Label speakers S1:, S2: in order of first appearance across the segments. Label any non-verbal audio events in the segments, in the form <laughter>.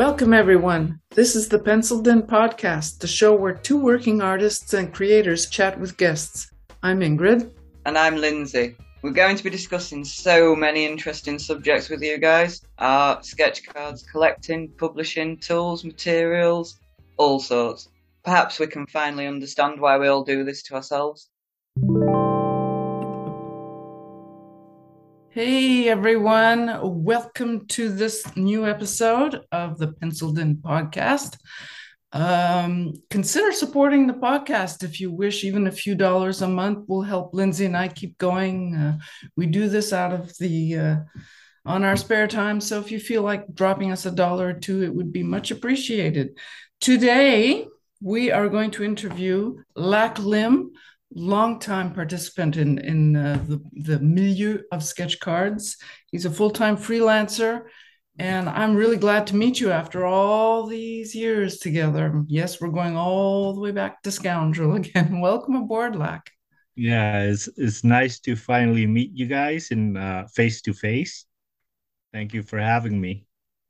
S1: Welcome, everyone. This is the Pencilled In Podcast, the show where two working artists and creators chat with guests. I'm Ingrid.
S2: And I'm Lindsey. We're going to be discussing so many interesting subjects with you guys art, sketch cards, collecting, publishing, tools, materials, all sorts. Perhaps we can finally understand why we all do this to ourselves.
S1: Hey everyone, welcome to this new episode of the Pencilled In podcast. Um, consider supporting the podcast if you wish. Even a few dollars a month will help Lindsey and I keep going. Uh, we do this out of the uh, on our spare time, so if you feel like dropping us a dollar or two, it would be much appreciated. Today we are going to interview Lak Lim longtime participant in in uh, the the milieu of sketch cards. He's a full time freelancer, and I'm really glad to meet you after all these years together. Yes, we're going all the way back to Scoundrel <laughs> again. Welcome aboard, Lak.
S3: Yeah, it's it's nice to finally meet you guys in uh, face to face. Thank you for having me.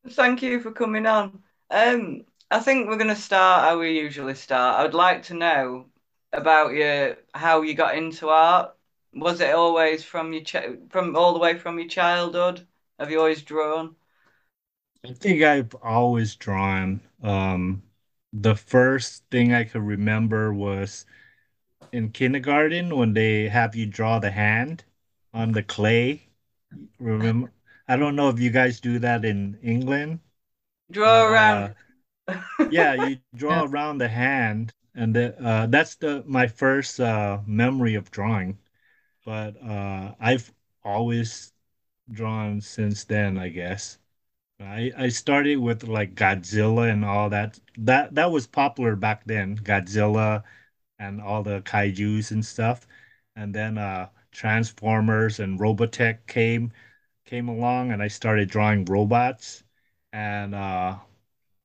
S2: Thank you for coming on. Um, I think we're going to start how we usually start. I would like to know about your how you got into art. Was it always from your ch- from all the way from your childhood? Have you always drawn?
S3: I think I've always drawn. Um, the first thing I could remember was in kindergarten when they have you draw the hand on the clay. Remember? I don't know if you guys do that in England.
S2: Draw around.
S3: Uh, yeah, you <laughs> draw around the hand and the, uh, that's the my first uh, memory of drawing. But uh, I've always drawn since then, I guess. I, I started with like Godzilla and all that. That that was popular back then, Godzilla and all the kaiju's and stuff. And then uh, Transformers and Robotech came came along, and I started drawing robots. And uh,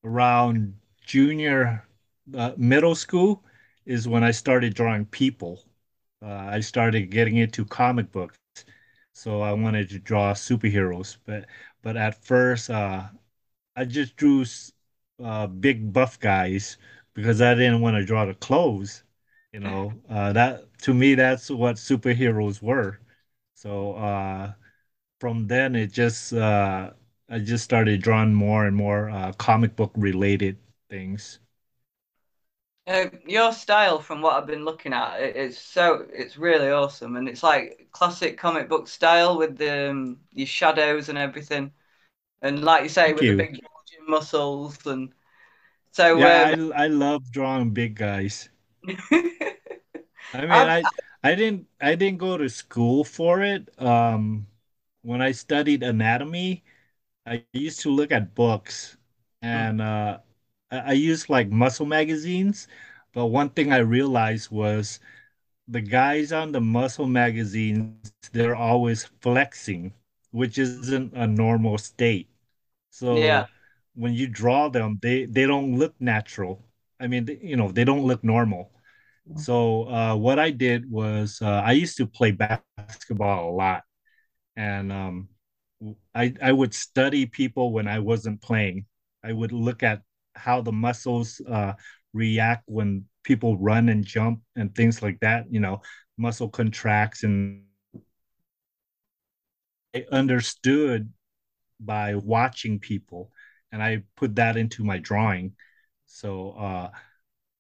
S3: around junior uh, middle school is when I started drawing people. Uh, I started getting into comic books, so I wanted to draw superheroes. But but at first, uh, I just drew uh, big buff guys because I didn't want to draw the clothes. You know, <laughs> uh, that to me that's what superheroes were. So uh, from then, it just uh, I just started drawing more and more uh, comic book related things.
S2: Uh, your style, from what I've been looking at, it, it's so it's really awesome, and it's like classic comic book style with the um, your shadows and everything, and like you say,
S3: Thank
S2: with
S3: you.
S2: the big muscles, and so
S3: Yeah,
S2: um,
S3: I I love drawing big guys. <laughs> I mean, I I didn't I didn't go to school for it. Um, when I studied anatomy, I used to look at books and uh, I, used like muscle magazines. But one thing I realized was the guys on the muscle magazines, they're always flexing, which isn't a normal state.
S2: yeah,
S3: So when you draw them, they they don't look natural. I mean, you know, they don't look normal. So uh, what I did was uh, I used to play basketball a lot, and um, I I would study people when I wasn't playing. I would look at how the muscles uh, react when people run and jump and things like that. You know, muscle contracts, and I understood by watching people, and I put that into my drawing. So uh,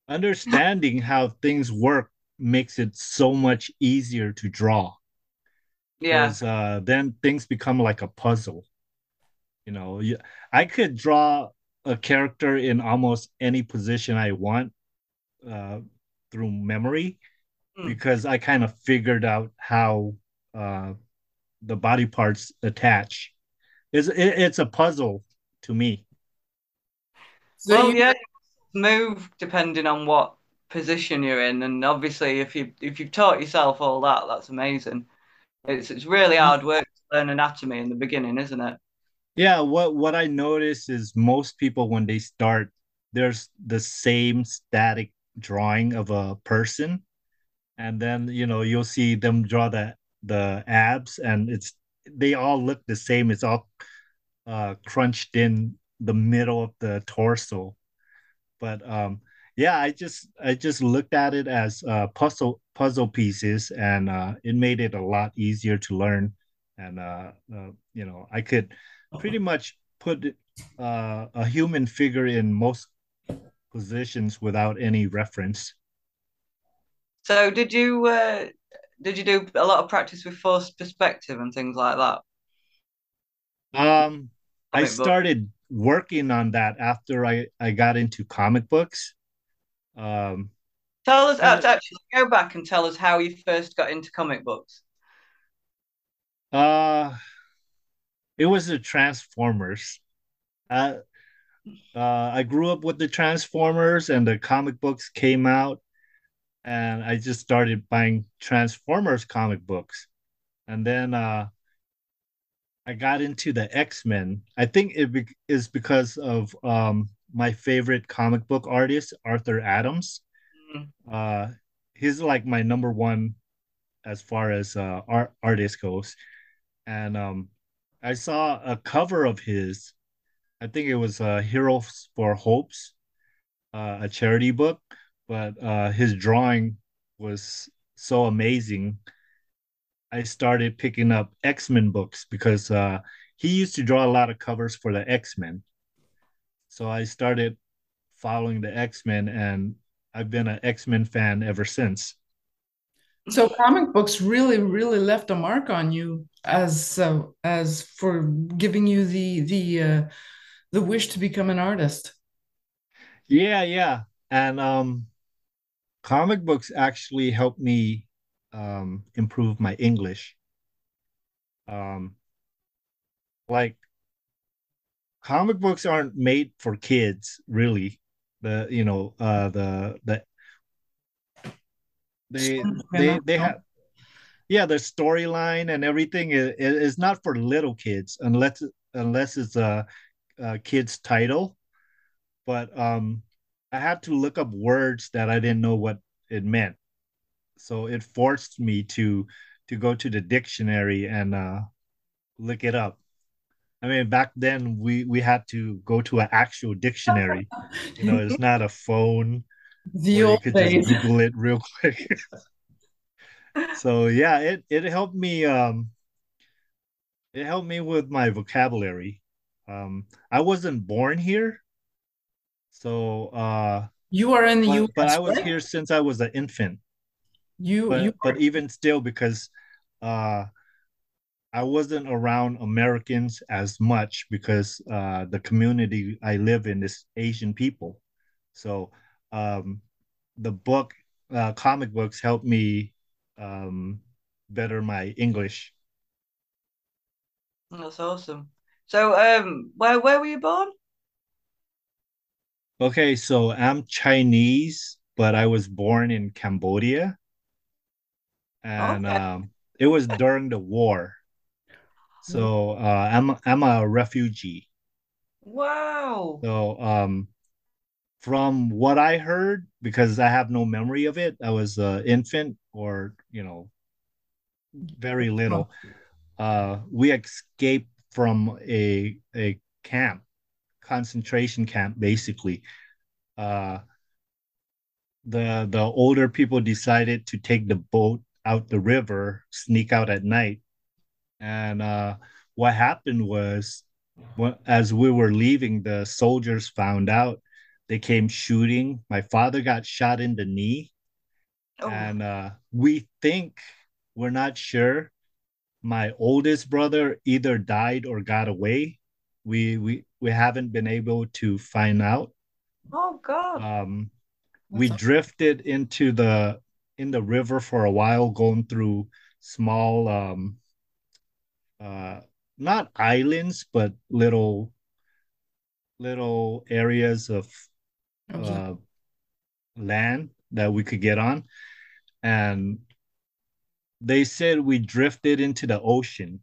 S3: understanding how things work makes it so much easier to draw
S2: yeah,
S3: because uh, then things become like a puzzle. You know, I could draw a character in almost any position I want uh, through memory
S2: Hmm.
S3: because I kind of figured out how uh, the body parts attach. It's, it, it's a puzzle to me.
S1: So
S2: well,
S1: you,
S2: yeah, move depending on what position you're in, and obviously, if you if you've taught yourself all that, that's amazing. It's it's really hard work to learn anatomy in the beginning, isn't it?
S3: Yeah, what what I notice is most people when they start, there's the same static drawing of a person, and then you know you'll see them draw the the abs, and it's they all look the same. It's all uh, crunched in the middle of the torso. But um, yeah, I just I just looked at it as uh, puzzle puzzle pieces, and uh, it made it a lot easier to learn. And uh, uh you know, I could pretty much put uh, a human figure in most positions without any reference.
S2: So, did you uh, did you do a lot of practice with forced perspective and things like that?
S3: Um, I started working on that after I I got into comic books. Um,
S2: tell us uh, actually go back and tell us how you first got into comic books.
S3: Uh, it was the Transformers. Uh, uh, I grew up with the Transformers, and the comic books came out, and I just started buying Transformers comic books, and then uh, I got into the X Men. I think it be- is because of um, my favorite comic book artist, Arthur Adams. Mm. Uh, he's like my number one as far as uh, art artist goes, and um, I saw a cover of his. I think it was uh, Heroes for Hopes, uh, a charity book, but uh, his drawing was so amazing. I started picking up X Men books because uh, he used to draw a lot of covers for the X Men. So I started following the X Men, and I've been an X Men fan ever since.
S1: So comic books really, really left a mark on you as uh, as for giving you the the uh, the wish to become an artist.
S3: Yeah, yeah, and um, comic books actually helped me um, improve my English. Um, like comic books aren't made for kids, really. The you know uh, the the they they they have yeah the storyline and everything is, is not for little kids unless unless it's a, a kid's title. But um i had to look up words that i didn't know what it meant. So it forced me to to go to the dictionary and uh look it up. I mean back then we we had to go to an actual dictionary. You know it's not a phone the old you could days. just google it real quick <laughs> so yeah it it helped me um it helped me with my vocabulary um i wasn't born here so uh
S1: you are in the
S3: but,
S1: US,
S3: but I was right? here since I was an infant.
S1: You,
S3: but,
S1: you
S3: but even still, because uh, I wasn't around Americans as much because uh, the community I live in is Asian people. So um, the book, uh, comic books, helped me um, better my English.
S2: That's awesome. So, um, where where were you born?
S3: Okay, so I'm Chinese, but I was born in Cambodia. And okay. um, it was during the war. So uh, I'm I'm a refugee.
S2: Wow.
S3: So um, from what I heard, because I have no memory of it, I was an infant or you know very little. Uh, we escaped from a a camp concentration camp basically uh the the older people decided to take the boat out the river sneak out at night and uh what happened was as we were leaving the soldiers found out they came shooting my father got shot in the knee oh. and uh we think we're not sure my oldest brother either died or got away we we we haven't been able to find out.
S2: Oh God.
S3: Um, we drifted into the in the river for a while, going through small, um, uh, not islands, but little little areas of uh, land that we could get on, and they said we drifted into the ocean.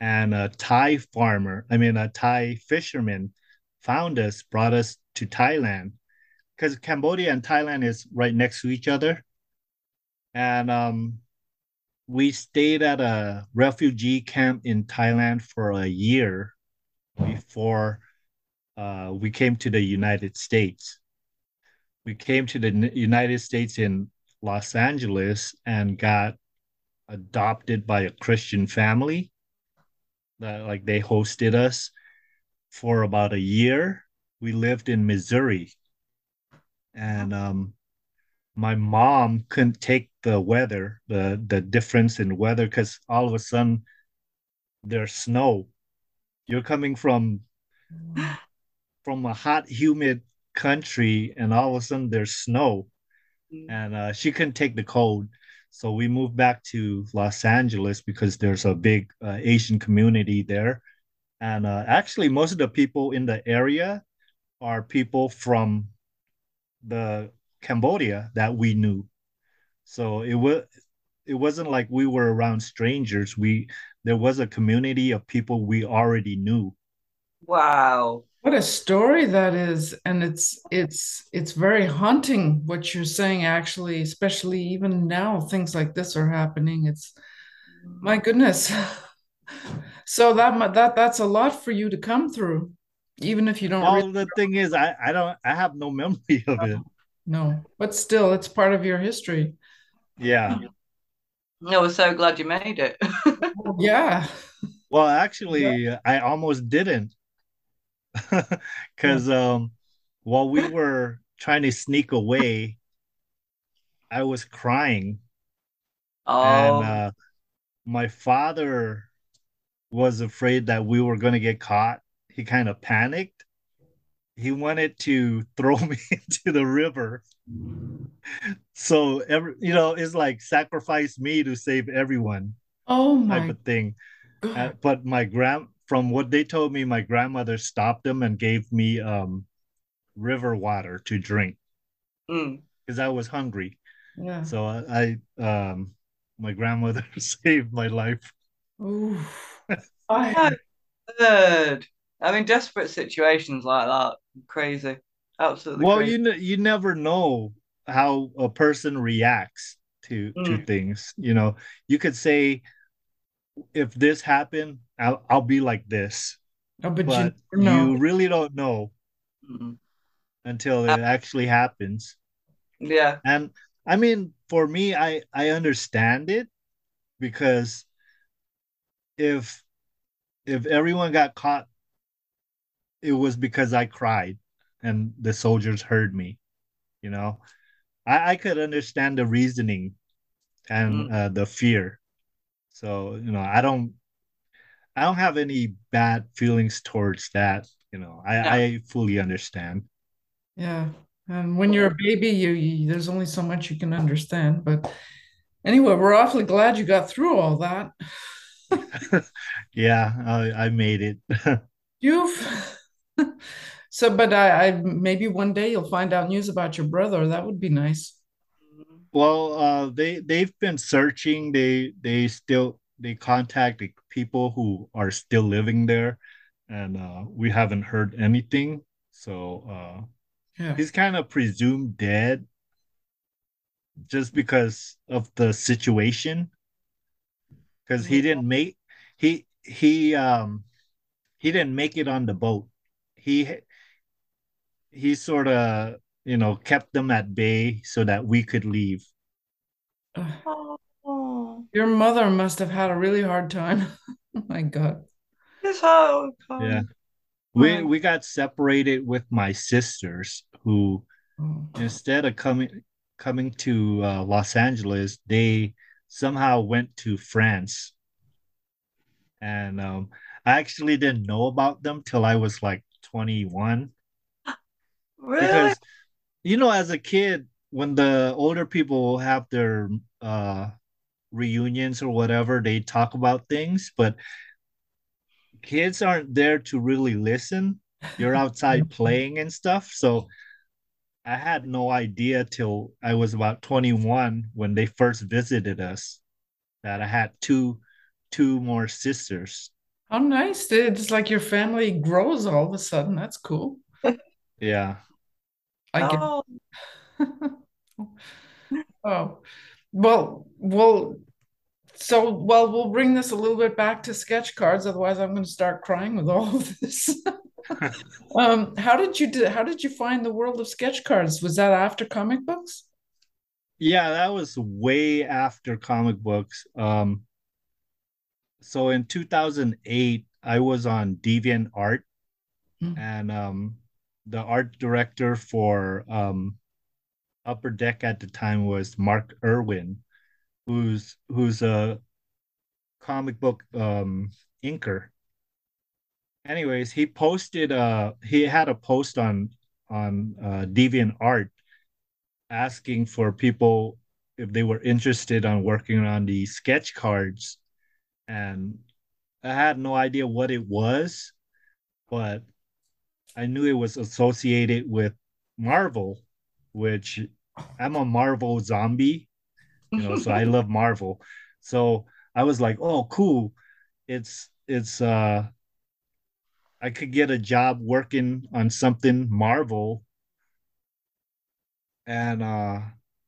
S3: And a Thai farmer, I mean, a Thai fisherman found us, brought us to Thailand. Because Cambodia and Thailand is right next to each other. And um, we stayed at a refugee camp in Thailand for a year before uh, we came to the United States. We came to the United States in Los Angeles and got adopted by a Christian family. That like they hosted us for about a year. We lived in Missouri, and um, my mom couldn't take the weather, the the difference in weather, because all of a sudden there's snow. You're coming from <gasps> <gasps> from a hot, humid country, and all of a sudden there's snow, mm. and uh, she couldn't take the cold. So we moved back to Los Angeles because there's a big uh, Asian community there, and uh, actually most of the people in the area are people from the Cambodia that we knew. So it was it wasn't like we were around strangers. We there was a community of people we already knew.
S2: Wow.
S1: What a story that is. And it's it's it's very haunting what you're saying actually, especially even now things like this are happening. It's my goodness. <laughs> so that that that's a lot for you to come through even if you don't
S3: well really the thing is i i don't i have no memory of it
S1: no but still it's part of your history
S3: yeah
S2: no we're so glad you made it <laughs>
S1: yeah
S3: well actually yeah. i almost didn't <laughs> because um while we were trying to sneak away i was crying
S2: oh
S3: and uh my father was afraid that we were going to get caught he kind of panicked he wanted to <laughs> throw me <laughs> into the river. So every you know, it's like sacrifice me to save everyone.
S1: Oh my
S3: type of thing. Uh, but my grand from what they told me, my grandmother stopped them and gave me um river water to drink
S2: because
S3: mm. I was hungry.
S1: Yeah.
S3: So I, I um my grandmother <laughs> saved my life. <laughs>
S1: I Ooh.
S2: Good. I mean, desperate situations like that, crazy, absolutely.
S3: Well,
S2: crazy.
S3: you you never know how a person reacts to mm. to things. You know, you could say, if this happened, I'll I'll be like this.
S1: Oh, but,
S3: but
S1: you, know.
S3: you really don't know mm-hmm. until it actually happens.
S2: Yeah,
S3: and I mean, for me, I I understand it because if if everyone got caught it was because I cried and the soldiers heard me. You know, I, I could understand the reasoning and mm. uh, the fear. So you know, I don't, I don't have any bad feelings towards that. You know, I. I fully understand.
S1: Yeah, and when you're a baby, you, you there's only so much you can understand. But anyway, we're awfully glad you got through all that. <laughs>
S3: yeah, I, I made it. <laughs>
S1: You've <laughs> so, but I, I maybe one day you'll find out news about your brother. That would be nice.
S3: Well, uh, they they've been searching. They they still they contact people who are still living there, and uh, we haven't heard anything. So uh,
S1: yeah.
S3: he's kind of presumed dead, just because of the situation. Because he didn't make he he um he didn't make it on the boat he he sort of you know kept them at bay so that we could leave.
S2: Oh.
S1: Your mother must have had a really hard time. <laughs> oh my god.
S2: It's hard.
S3: Yeah. We we got separated with my sisters who oh. instead of coming coming to uh, Los Angeles, they somehow went to France. And um, I actually didn't know about them till I was like 21. <gasps>
S2: Really?
S3: Because you know, as a kid, when the older people have their uh reunions or whatever, they talk about things, but kids aren't there to really listen. You're <laughs> outside playing and stuff. So I had no idea till I was about 21 when they first visited us that I had two two more sisters.
S1: How nice. It's like your family grows all of a sudden. That's cool. <laughs>
S3: Yeah.
S1: I get oh. <laughs> oh. Well, well, so well, we'll bring this a little bit back to sketch cards. Otherwise, I'm going to start crying with all of this. <laughs> um, how did you do, how did you find the world of sketch cards? Was that after comic books?
S3: Yeah, that was way after comic books. Um, so in 2008, I was on Deviant Art, mm. and um, the art director for um, Upper Deck at the time was Mark Irwin, who's who's a comic book um, inker. Anyways, he posted uh he had a post on on uh, Deviant Art asking for people if they were interested on working on the sketch cards and I had no idea what it was, but I knew it was associated with Marvel, which I'm a Marvel zombie, you know, so I <laughs> love Marvel. So I was like, oh, cool. It's it's uh I could get a job working on something Marvel. And uh,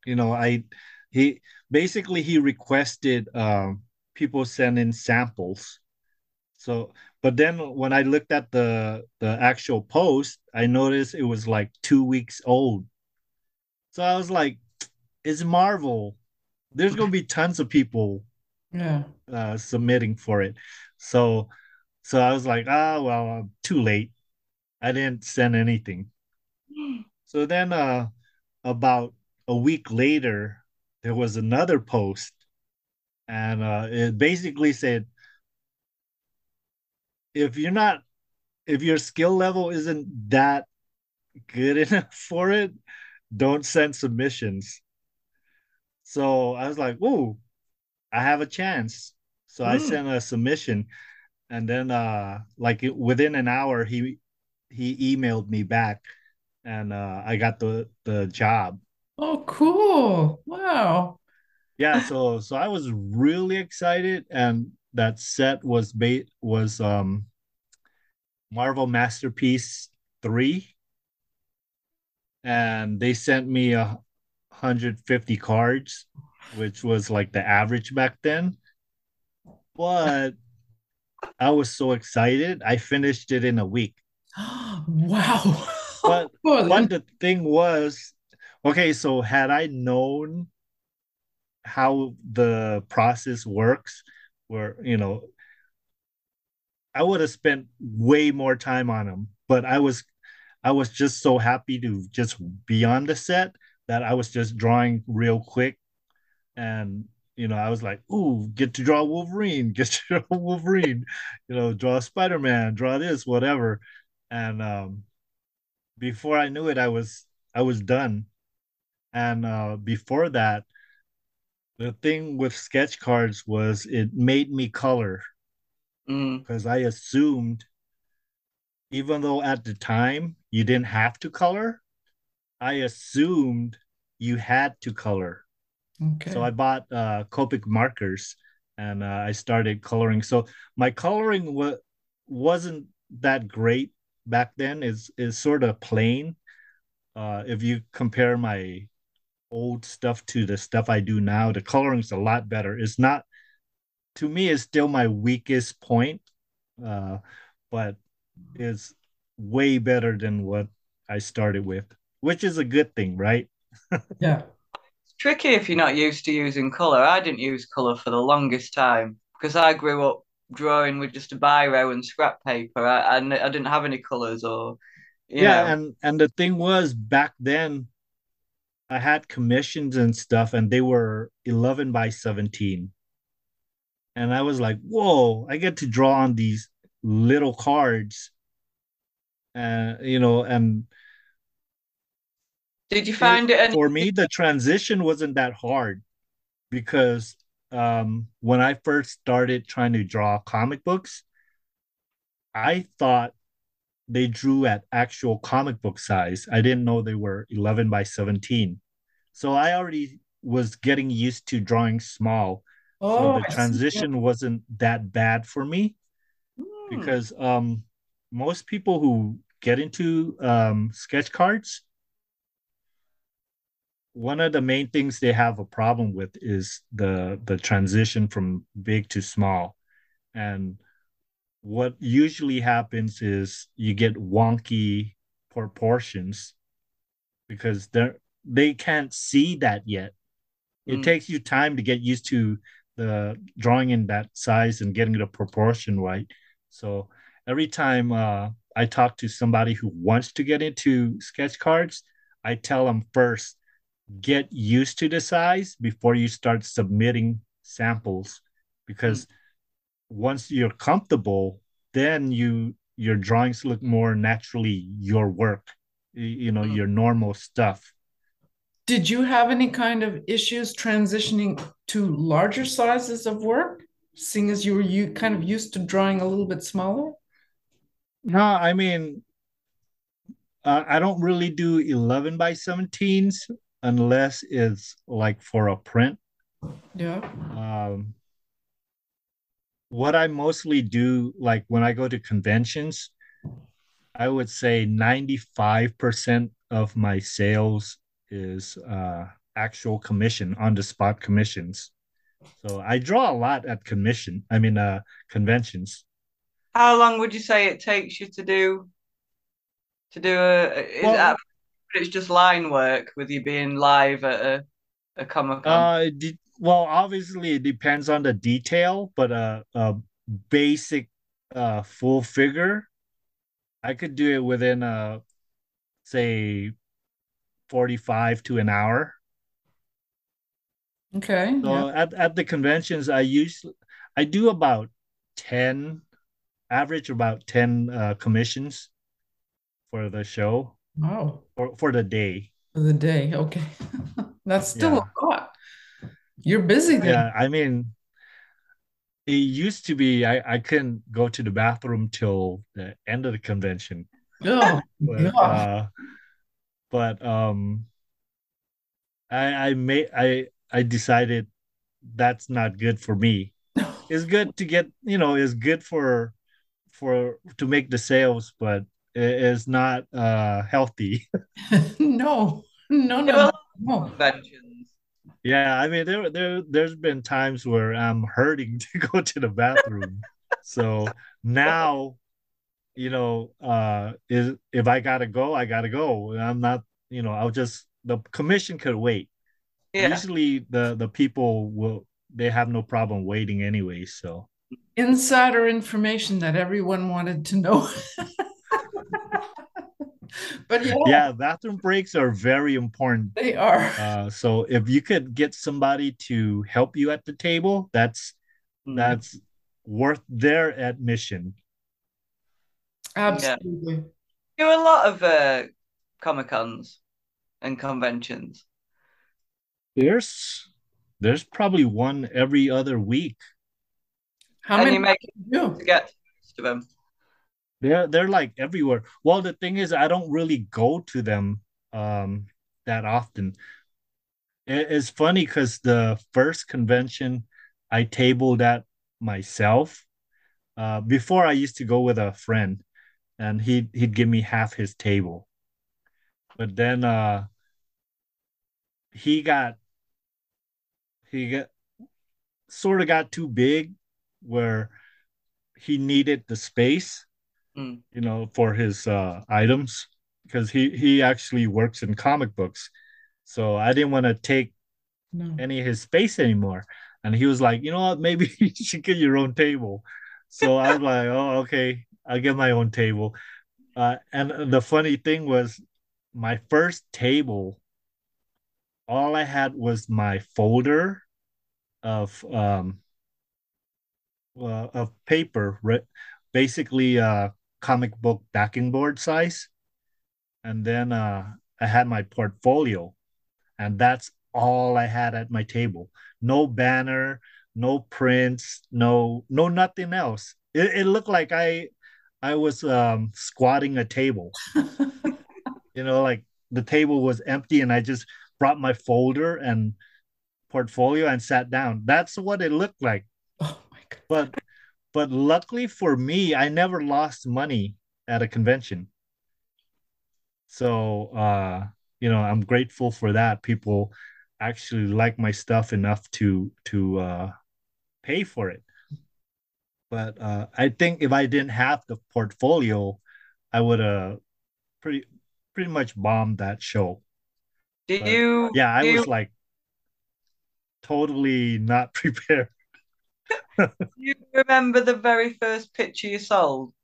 S3: you know, I he basically he requested um people send in samples. So but then when I looked at the the actual post, I noticed it was like two weeks old. So I was like, it's Marvel. There's gonna be tons of people
S1: yeah
S3: uh, submitting for it. So so I was like, ah, well, I'm too late. I didn't send anything. <gasps> so then uh about a week later, there was another post, and uh, it basically said, if you're not, if your skill level isn't that good <laughs> enough for it, don't send submissions. So I was like, "Ooh, I have a chance." So mm. I hmm. sent a submission, and then uh, like within an hour, he he emailed me back, and uh, I got the the job.
S1: Oh, cool! Wow.
S3: Yeah, <laughs> so so I was really excited, and that set was bait was um Marvel Masterpiece three and they sent me a 150 cards, which was like the average back then. But I was so excited. I finished it in a week. <gasps>
S1: wow.
S3: But, <laughs> but the thing was, okay, so had I known how the process works, where, you know, I would have spent way more time on them, but I was I was just so happy to just be on the set that I was just drawing real quick. And, you know, I was like, ooh, get to draw Wolverine, <laughs> get to draw Wolverine, you know, draw Spider Man, draw this, whatever. And um, before I knew it, I was I was done. And uh, before that, the thing with sketch cards was it made me color because mm. I assumed even though at the time you didn't have to color, I assumed you had to color. Okay. So I bought uh, Copic markers and uh, I started coloring. So my coloring was wasn't that great back then. is is sort of plain. Uh, if you compare my old stuff to the stuff I do now, the coloring's a lot better. It's not to me. It's still my weakest point, uh, but is way better than what I started with, which is a good thing, right? <laughs>
S1: yeah.
S2: It's tricky if you're not used to using color. I didn't use color for the longest time because I grew up drawing with just a biro and scrap paper. I, I, I didn't have any colors or
S3: yeah, know. and and the thing was back then I had commissions and stuff and they were 11 by 17. And I was like, whoa, I get to draw on these little cards and uh, you know and
S2: did you find it, it
S3: for me the transition wasn't that hard because um when i first started trying to draw comic books i thought they drew at actual comic book size. I didn't know they were 11 by 17 so i already was getting used to drawing small. Oh, so the transition wasn't that bad for me mm. because um most people who get into um, sketch cards, one of the main things they have a problem with is the the transition from big to small, and what usually happens is you get wonky proportions because they're they can't see that yet. It
S2: Mm.
S3: takes you time to get used to the drawing in that size and getting the proportion right. So every time uh, I talk to somebody who wants to get into sketch cards, I tell them first get used to the size before you start submitting samples. Because once you're comfortable then you your drawings look more naturally your work you know
S2: Mm.
S3: your normal stuff.
S1: Did you have any kind of issues transitioning to larger sizes of work, seeing as you were you kind of used to drawing a little bit smaller?
S3: no i mean uh, i don't really do 11 by 17s unless it's like for a print
S1: Yeah.
S3: um what I mostly do, like when I go to conventions, I would say 95% of my sales is uh, actual commission, on the spot commissions. So I draw a lot at commission, I mean, uh, conventions.
S2: How long would you say it takes you to do to do a
S3: Well-
S2: that it's just line work with you being live at a, a Comic Con?
S3: Uh, de- well, obviously it depends on the detail, but uh, a basic uh, full figure, I could do it within uh, say 45 to an hour.
S1: Okay.
S3: So
S1: Yeah.
S3: at, at the conventions, I usually I do about 10, average about 10 uh, commissions for the show
S1: Oh,
S3: or for the day.
S1: for the day. Okay. <laughs> That's still
S3: Yeah.
S1: a lot. You're busy then.
S3: Yeah, I mean, it used to be I, I couldn't go to the bathroom till the end of the convention. <laughs>
S1: Oh,
S3: But,
S1: Yeah.
S3: uh, but um, I I made I I decided that's not good for me. <laughs> It's good to get you know it's good for for to make the sales, but it is not uh healthy. <laughs>
S1: no, no, no,
S2: Yeah,
S1: no.
S2: Conventions.
S3: Yeah, I mean there there there's been times where I'm hurting <laughs> to go to the bathroom. so now, you know, uh is if I gotta go, I gotta go. I'm not, you know, I'll just the commission could wait.
S2: Yeah.
S3: Usually the the people will they have no problem waiting anyway, so
S1: Insider information that everyone wanted to know. <laughs> but yeah,
S3: yeah, bathroom breaks are very important.
S1: they are.
S3: Uh so if you could get somebody to help you at the table, that's
S2: Mm.
S3: that's worth their admission.
S1: Absolutely.
S2: do a lot of uh, Comic Cons and conventions.
S3: There's there's probably one every other week.
S1: How
S2: and
S1: many
S2: make
S1: do you
S2: to get to most of them.
S3: They're they're like everywhere. Well, the thing is, I don't really go to them um that often. It- it's funny because the first convention I tabled at myself. Uh, before I used to go with a friend, and he he'd give me half his table. But then uh, he got he got sort of got too big, where he needed the space
S2: Mm.
S3: you know, for his uh, items because he he actually works in comic books. So I didn't want to take
S1: No.
S3: any of his space anymore. And he was like, you know what, maybe <laughs> you should get your own table. So I was like, oh, okay, I'll get my own table. Uh, and the funny thing was, my first table, all I had was my folder of um uh, of paper, right? Basically, uh, comic book backing board size, and then uh, I had my portfolio, and that's all I had at my table. No banner, no prints, no no nothing else. It, it looked like I I was um, squatting a table. <laughs> you know, like the table was empty, and I just brought my folder and portfolio and sat down. That's what it looked like
S1: Oh my God.
S3: but but luckily for me i never lost money at a convention so uh you know i'm grateful for that people actually like my stuff enough to to uh pay for it but uh, I think if I didn't have the portfolio, I would have pretty pretty much bombed that show.
S2: Did
S3: But,
S2: you?
S3: Yeah, I was
S2: you,
S3: like totally not <laughs> prepared.
S2: do <laughs> you remember the very first picture you sold?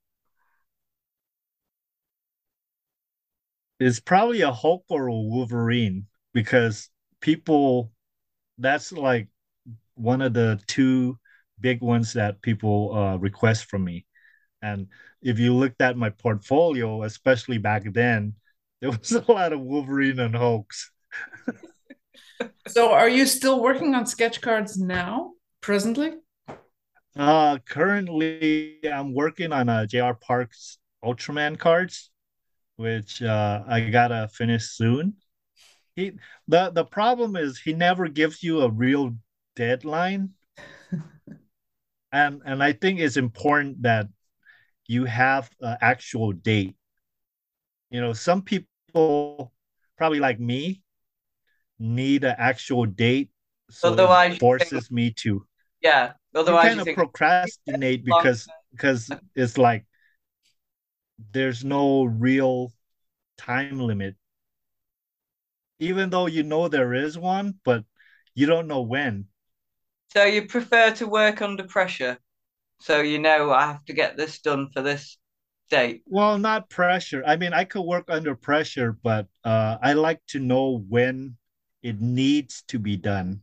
S3: It's probably a Hulk or a Wolverine because people that's like one of the two big ones that people uh, request from me. And if you looked at my portfolio, especially back then, there was a lot of Wolverine and Hulks. <laughs>
S1: So, are you still working on sketch cards now, presently?
S3: Uh, currently, I'm working on a JR Parks Ultraman cards, which uh, I gotta finish soon. He the the problem is he never gives you a real deadline, <laughs> and and I think it's important that you have an actual date. You know, some people, probably like me, need an actual date, so
S2: Otherwise,
S3: it forces me to
S2: Yeah. otherwise you
S3: kind
S2: of
S3: procrastinate <laughs> because because it's like there's no real time limit even though you know there is one but you don't know when
S2: so. You prefer to work under pressure, so you know I have to get this done for this date.
S3: well not pressure i mean i could work under pressure but uh i like to know when it needs to be done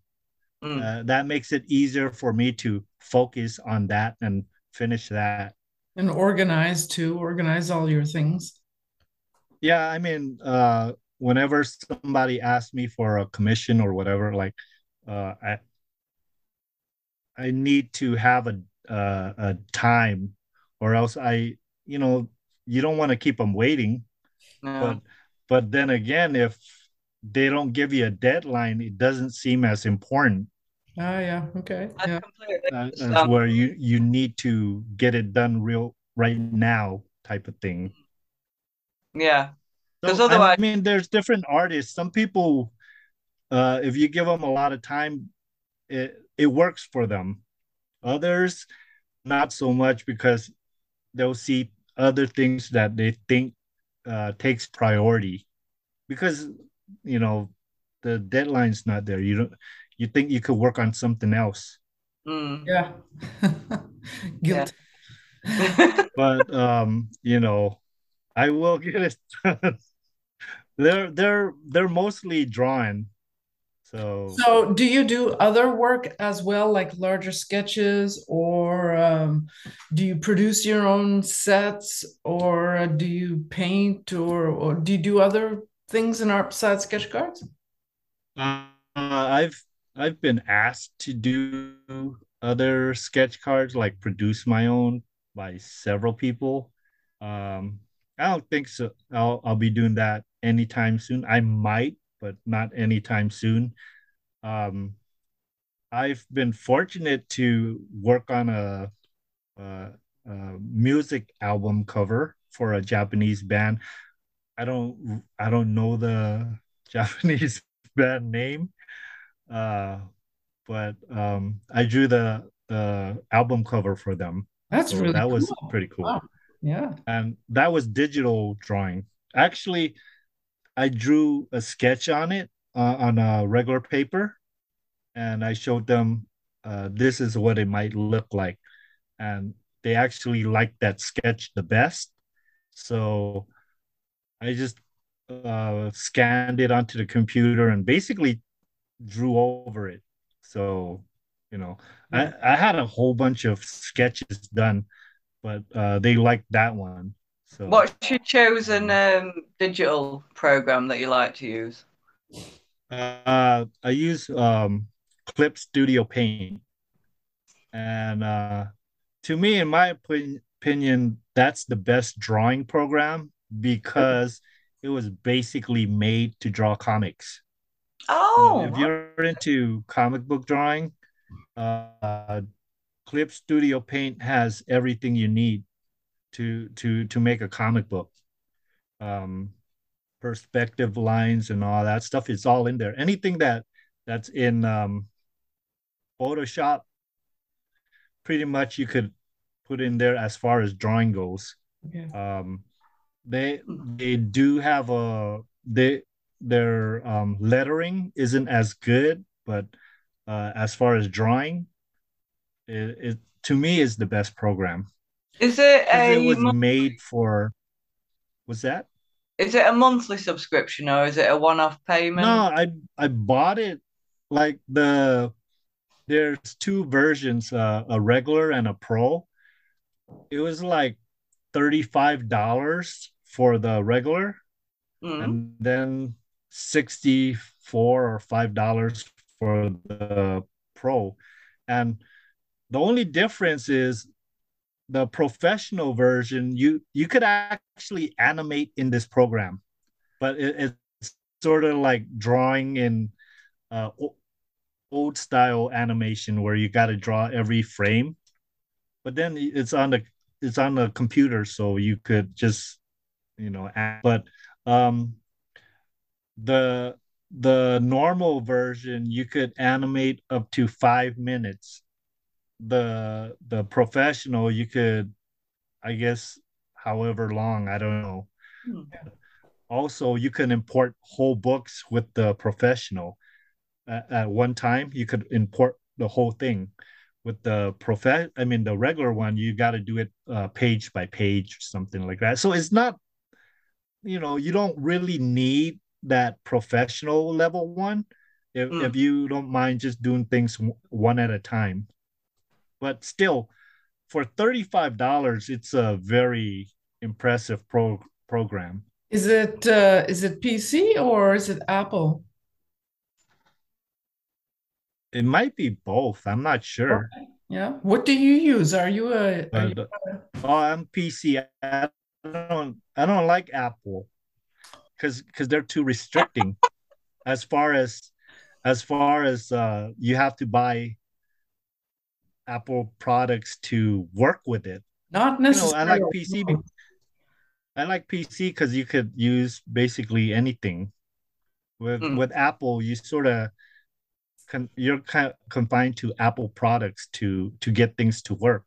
S2: Mm.
S3: uh, that makes it easier for me to focus on that and finish that
S1: And organize to organize all your things.
S3: Yeah, I mean, uh, whenever somebody asks me for a commission or whatever, like, uh, I I need to have a uh, a time, or else I, you know, you don't want to keep them waiting.
S2: No.
S3: But but then again, if they don't give you a deadline, it doesn't seem as important.
S1: Ah, yeah. Okay.
S2: I
S1: Yeah.
S2: completely
S3: Uh, as where you you need to get it done real right now, type of thing.
S2: Yeah. 'Cause
S3: So,
S2: otherwise-
S3: I mean, there's different artists. Some people, uh, if you give them a lot of time, it it works for them. Others, not so much because they'll see other things that they think uh, takes priority. Because you know the deadline's not there. You don't. You think you could work on something else,
S2: Mm.
S1: Yeah. <laughs> Guilt. <laughs>
S3: but um, you know, I will <laughs> get it done. they're they're they're mostly drawn. So
S1: So, do you do other work as well, like larger sketches, or um, do you produce your own sets, or do you paint, or, or do you do other things in art besides sketch cards?
S3: Uh, I've I've been asked to do other sketch cards, like produce my own by several people. Um, I don't think so. I'll I'll be doing that anytime soon. I might, but not anytime soon. Um, I've been fortunate to work on a, a, a music album cover for a Japanese band. I don't I don't know the <laughs> Japanese band name, uh, but um, I drew the the album cover for them.
S1: That's
S3: So
S1: really
S3: that was pretty cool.
S1: Wow. Yeah.
S3: And that was digital drawing. Actually, I drew a sketch on it uh, on a regular paper, and I showed them uh, this is what it might look like, and they actually liked that sketch the best. So I just uh, scanned it onto the computer and basically drew over it. So you know, I I had a whole bunch of sketches done, but uh, they liked that one. So
S2: What's your chosen um, digital program that you like to use?
S3: Uh, I use um, Clip Studio Paint, and uh, to me, in my opinion, that's the best drawing program because it was basically made to draw comics. You know,
S2: Oh,
S3: if you're into comic book drawing, uh, Clip Studio Paint has everything you need to to to make a comic book. Um, perspective lines and all that stuff is all in there. Anything that that's in um, Photoshop, pretty much you could put in there as far as drawing goes.
S1: Okay.
S3: Um, they they do have a they their um, lettering isn't as good, but uh, as far as drawing, it, it to me is the best program.
S2: Is it a
S3: It was made for. Was that?
S2: is it a monthly subscription or is it a one-off payment?
S3: No, I I bought it like the there's two versions, uh, a regular and a pro. It was like $35 for the regular
S2: Mm.
S3: and then 64 or $5 for the pro. And the only difference is the professional version you you could actually animate in this program but it, it's sort of like drawing in uh, old style animation where you got to draw every frame but then it's on the it's on the computer so you could just you know add, but um the the normal version you could animate up to five minutes the the professional you could i guess however long i don't know
S2: Hmm.
S3: also you can import whole books with the professional at, at one time you could import the whole thing with the prof i mean the regular one you got to do it uh, page by page something like that so it's not you know you don't really need that professional level one if,
S2: Mm.
S3: if you don't mind just doing things one at a time but still for $35 it's a very impressive pro program
S1: Is it uh, is it PC or is it Apple?
S3: it might be both i'm not sure
S1: Yeah. What do you use? Are you a, are you
S3: but oh i'm pc i don't i don't like apple because because they're too restricting as far as as far as uh you have to buy apple products to work with it.
S1: Not
S3: you know i like pc be- i like pc because you could use basically anything. With
S2: Mm.
S3: with apple you sort of con- you're kind of confined to apple products to to get things to work.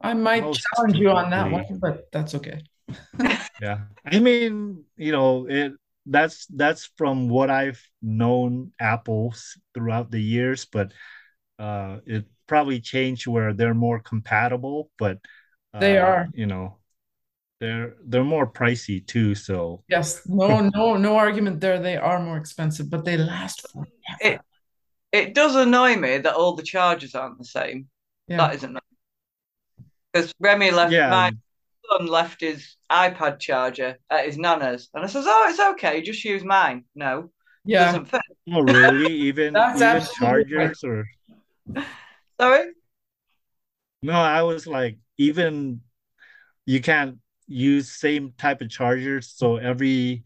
S1: I might
S3: Most
S1: challenge you on that one, but that's okay. <laughs>
S3: yeah. I mean you know it that's that's from what i've known apples throughout the years but uh it probably changed where they're more compatible but uh,
S1: They are.
S3: you know they're they're more pricey too so
S1: Yes, no, no, no argument there. They are more expensive, but they last forever.
S2: It it does annoy me that all the charges aren't the same.
S1: Yeah.
S2: That isn't because Remy left
S3: yeah
S2: my son left his iPad charger at his nana's, and I says, "Oh, it's okay, just use mine." No,
S1: Yeah.
S2: doesn't fit.
S3: oh really <laughs> even
S1: That's
S3: even
S1: absolutely right.
S3: chargers or <laughs>
S2: Sorry.
S3: no i was like even you can't use same type of chargers so every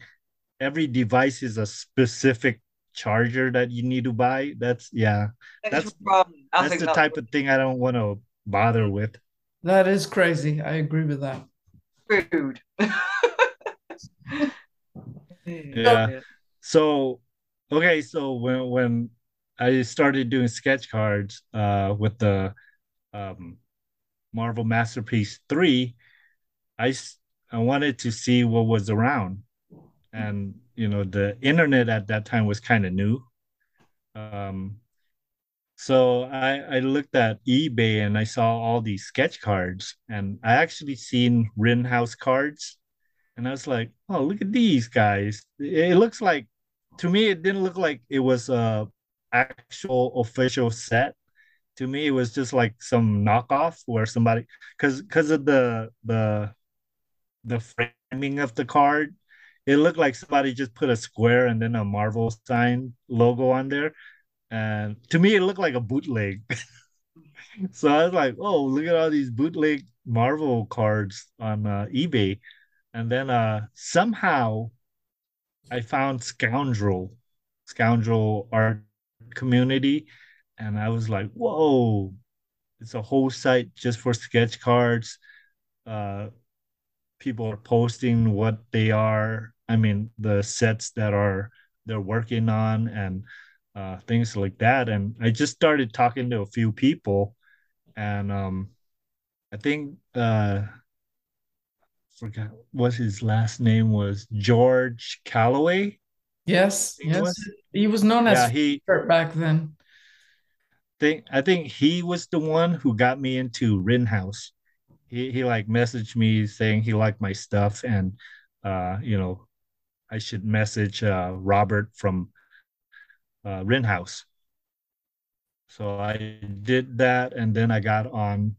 S3: every device is a specific charger that you need to buy that's yeah
S2: It's
S3: That's-
S2: wrong. I
S3: that's the
S2: that's
S3: type of thing i don't want to bother with
S1: That is crazy. I agree with that.
S2: rude. <laughs> <laughs>
S3: Yeah. so okay so when when i started doing sketch cards uh with the um marvel masterpiece 3 I I wanted to see what was around. And you know the internet at that time was kind of new. Um so i i looked at ebay and i saw all these sketch cards. And i actually seen Rittenhouse cards. And i was like oh look at these guys. It looks like to me it didn't look like it was a actual official set to me it was just like some knockoff where somebody because because of the the the framing of the card it looked like somebody just put a square and then a marvel sign logo on there. And to me it looked like a bootleg. <laughs> So i was like oh look at all these bootleg marvel cards on uh, ebay. And then uh somehow I found Scoundrel, Scoundrel art community, and I was like, whoa, it's a whole site just for sketch cards. Uh, people are posting what they are. I mean, the sets that are they're working on and uh, things like that. And I just started talking to a few people, and um, I think uh forgot what his last name was George Calloway.
S1: Yes, yes.
S3: was-
S1: He was known as
S3: Yeah, he
S1: back then.
S3: think I think he was the one who got me into Rittenhouse. He he like messaged me saying he liked my stuff and uh you know I should message uh Robert from uh. So I did that and then I got on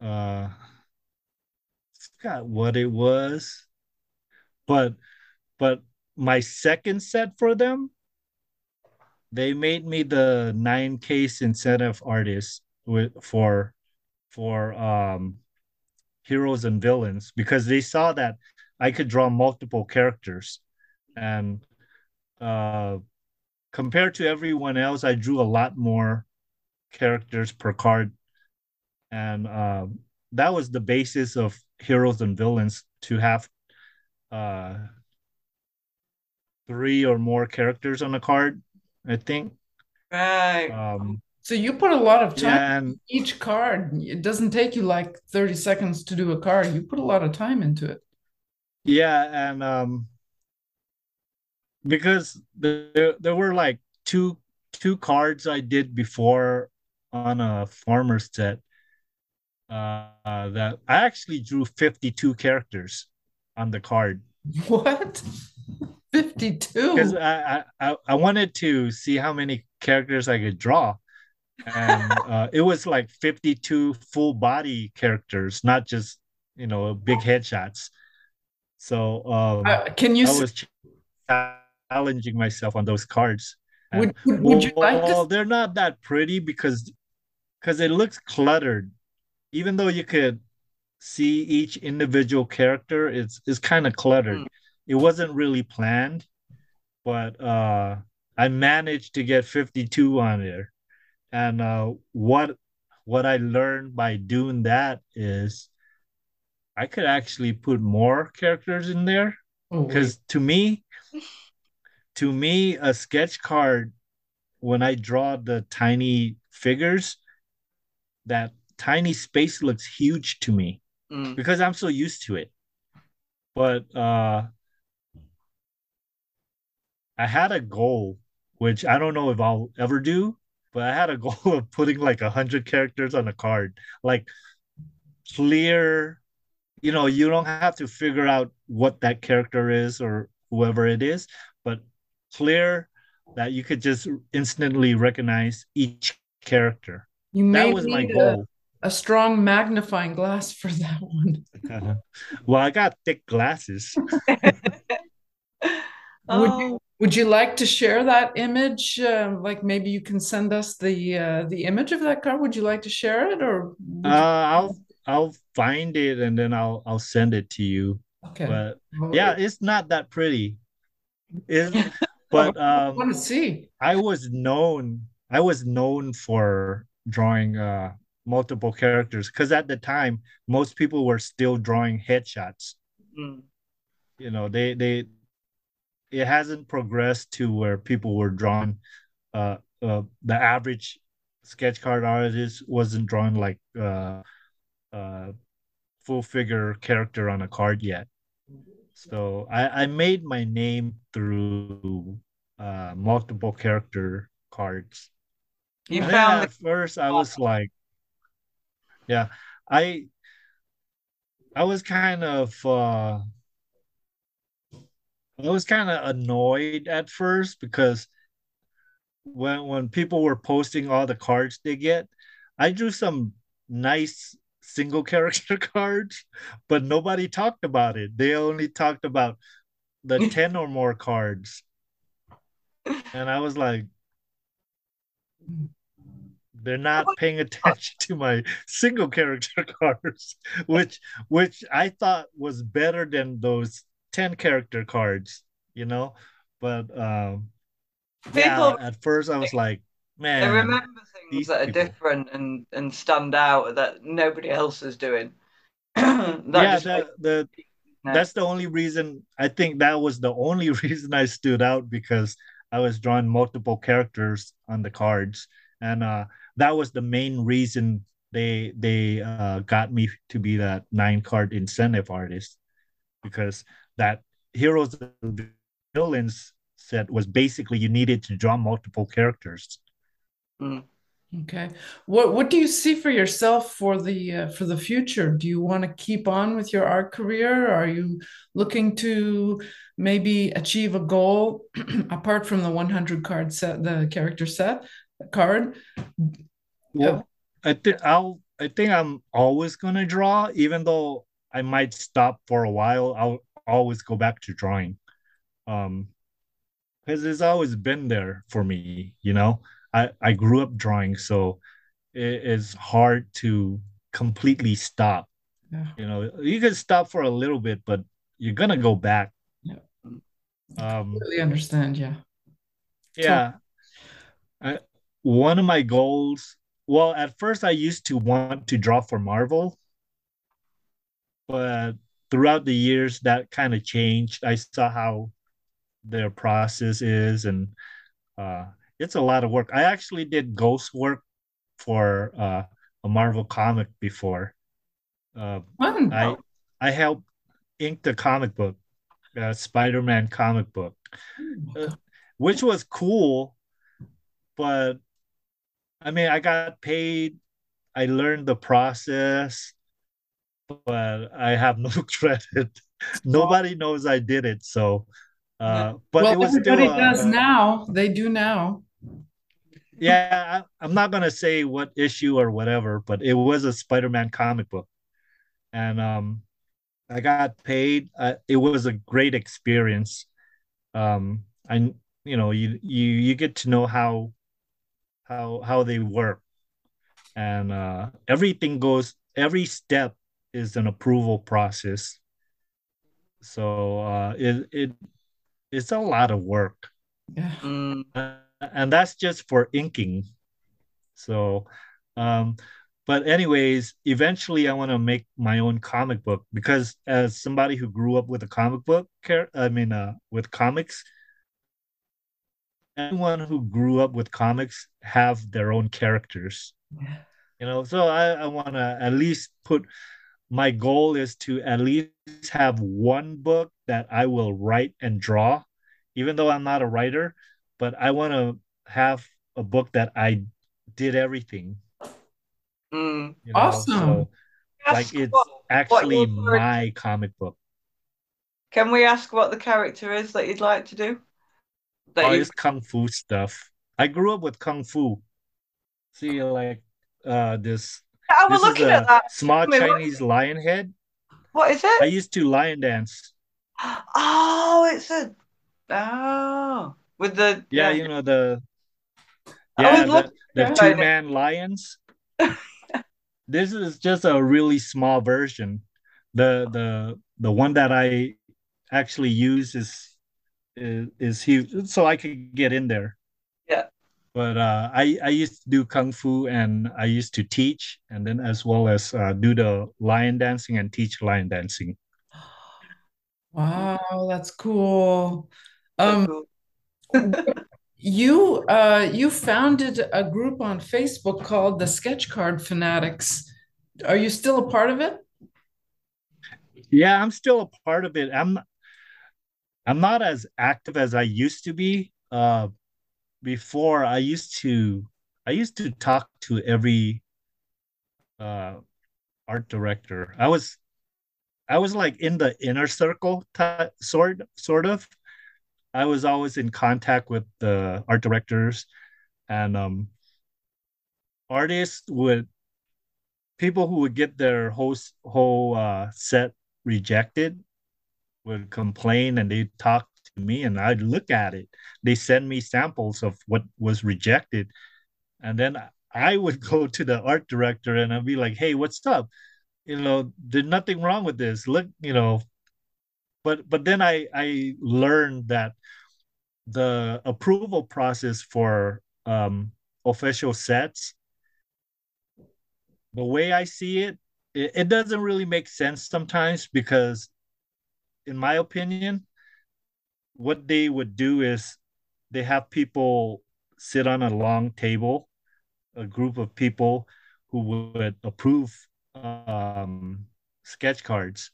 S3: uh forgot what it was. But but my second set for them they made me the nine case incentive artist with for for um heroes and villains because they saw that I could draw multiple characters. And uh compared to everyone else I drew a lot more characters per card. And um that was the basis of heroes and villains to have uh three or more characters on a card I think
S2: Right.
S3: um
S1: So you put a lot of time
S3: yeah and
S1: each card. It doesn't take you like 30 seconds to do a card. You put a lot of time into it.
S3: Yeah, and um because there there were like two two cards I did before on a farmer set uh, uh that I actually drew 52 characters on the card <laughs>
S1: What? 52.
S3: because I, I I wanted to see how many characters I could draw and <laughs> uh it was like 52 full body characters not just you know big headshots so um
S1: Uh, can you
S3: I was challenging myself on those cards.
S1: Would, would, would you like
S3: well,
S1: to
S3: they're not that pretty because because it looks cluttered. Even though you could see each individual character, it's it's kind of cluttered.
S2: Mm.
S3: It wasn't really planned, but uh I managed to get 52 on there. And uh what what I learned by doing that is I could actually put more characters in there
S1: Oh,
S3: because to me to me a sketch card when i draw the tiny figures that tiny space looks huge to me
S2: Mm.
S3: because i'm so used to it but uh i had a goal which i don't know if i'll ever do but i had a <laughs> goal of putting like a 100 characters on a card. Like clear you know you don't have to figure out what that character is or whoever it is but clear that you could just instantly recognize each character.
S1: You may
S3: that was my
S1: need a,
S3: goal.
S1: a strong magnifying glass for that one. <laughs>
S3: well i got thick glasses. <laughs>
S1: Would
S2: Oh,
S1: you would you like to share that image? Uh, like maybe you can send us the uh, the image of that card. Would you like to share it or
S3: uh,
S1: you-
S3: i'll i'll find it and then i'll i'll send it to you
S1: okay.
S3: but
S1: Well,
S3: yeah it's not that pretty it, <laughs> but
S1: I
S3: um
S1: want to see.
S3: I was known I was known for drawing uh multiple characters because at the time most people were still drawing headshots.
S2: mm.
S3: You know, they they it hasn't progressed to where people were drawing uh uh the average sketch card artist wasn't drawing like uh uh full figure character on a card yet. So I I made my name through uh multiple character cards.
S2: You found
S3: at first I was like, yeah, I I was kind of uh I was kind of annoyed at first because when when people were posting all the cards they get, I drew some nice single <laughs> character cards, but nobody talked about it. They only talked about the <laughs> 10 or more cards. And I was like, they're not paying attention to my <laughs> single character cards, which which I thought was better than those 10 character cards, you know? But um yeah, at first I was like, man.
S2: I remember things that are
S3: people.
S2: different and and stand out that nobody else is doing. <clears throat> that
S3: yeah,
S2: just
S3: the,
S2: Yeah.
S3: that's the only reason I think that was the only <laughs> reason I stood out because I was drawing multiple characters on the cards. And uh that was the main reason they they uh, got me to be that nine card incentive artist because that heroes and villains set was basically you needed to draw multiple characters.
S2: Mm.
S1: Okay. What what do you see for yourself for the uh, for the future? Do you want to keep on with your art career? Are you looking to maybe achieve a goal <clears throat> apart from the 100 card set, the character set card?
S3: Well, I think I'll I think I'm always gonna draw, even though I might stop for a while. I'll always go back to drawing. Um because it's always been there for me, you know. I, I grew up drawing, so it is hard to completely stop.
S1: Yeah.
S3: You know, you can stop for a little bit, but you're gonna go back.
S1: Yeah.
S3: Um
S1: Really understand, yeah.
S3: yeah. I, one of my goals, well, at first I used to want to draw for Marvel, but throughout the years that kind of changed. I saw how their process is and uh it's a lot of work. I actually did ghost work for uh, a Marvel comic before. Uh. I I helped ink the comic book, uh, Spider-Man comic book, uh, which was cool, but I mean, I got paid. I learned the process, but I have no <laughs> credit. Nobody knows I did it, so. Uh, but
S1: well,
S3: it was
S1: everybody
S3: still,
S1: does
S3: uh,
S1: now. They do now.
S3: yeah I, i'm not gonna say what issue or whatever but it was a spider-man comic book and um i got paid uh, it was a great experience um i you know you you you get to know how how how they work and uh everything goes every step is an approval process so uh it it it's a lot of work
S1: Yeah.
S2: Mm.
S3: uh, and that's just for inking. So, um, but anyways, eventually I want to make my own comic book because as somebody who grew up with a comic book, char- I mean, uh, with comics, anyone who grew up with comics have their own characters.
S1: Yeah.
S3: You know, so I, I want to at least put. My goal is to at least have one book that I will write and draw, even though I'm not a writer but I want to have a book that I did everything.
S2: Mm.
S3: You know?
S1: Awesome.
S3: So, like it's
S2: what-
S3: actually
S2: your character-
S3: my comic book.
S2: Can we ask what the character is that you'd like to do? That
S3: All
S2: you
S3: this kung fu stuff. I grew up with kung fu. See, like uh this.
S2: I was
S3: this
S2: looking at that.
S3: small
S2: Wait, what-
S3: Chinese lion head.
S2: What is it?
S3: I used to lion dance.
S2: Oh, it's a oh with the
S3: Yeah, you know the. Yeah, the, the two man lions. <laughs> this is just a really small version. The the the one that I actually use is is, is huge, so I could get in there.
S2: Yeah.
S3: But uh, I I used to do kung fu and I used to teach, and then as well as uh, do the lion dancing and teach lion dancing. <gasps>
S1: Wow, that's cool. Um, <laughs> you uh you founded a group on Facebook called the Sketch Card Fanatics. Are you still a part of it?
S3: Yeah, I'm still a part of it. I'm I'm not as active as I used to be. Uh, before I used to I used to talk to every uh art director. I was I was like in the inner circle sort sort of. I was always in contact with the art directors and um artists would people who would get their whole whole uh, set rejected would complain and they'd talk to me and I'd look at it. They send me samples of what was rejected. And then I would go to the art director and I'd be like, hey, what's up? You know, there's nothing wrong with this. Look, you know, but but then I I learned that the approval process for um official sets the way I see it, it, it doesn't really make sense sometimes because, in my opinion, what they would do is they have people sit on a long table, a group of people who would approve um, sketch cards,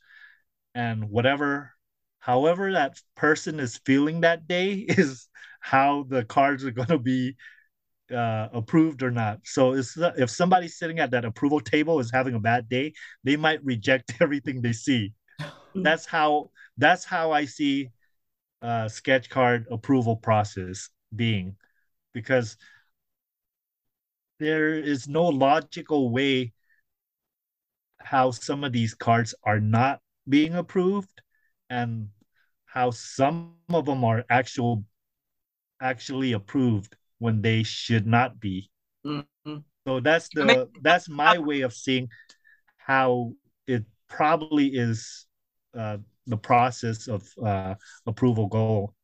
S3: and whatever, however that person is feeling that day <laughs> is how the cards are going to be uh, approved or not. So if somebody sitting at that approval table is having a bad day, they might reject <laughs> everything they see. <laughs> That's how that's how I see uh, sketch card approval process being, because there is no logical way how some of these cards are not being approved and how some of them are actual actually approved when they should not be. Mm-hmm. So that's the that's my way of seeing how it probably is uh, the process of uh, approval goal.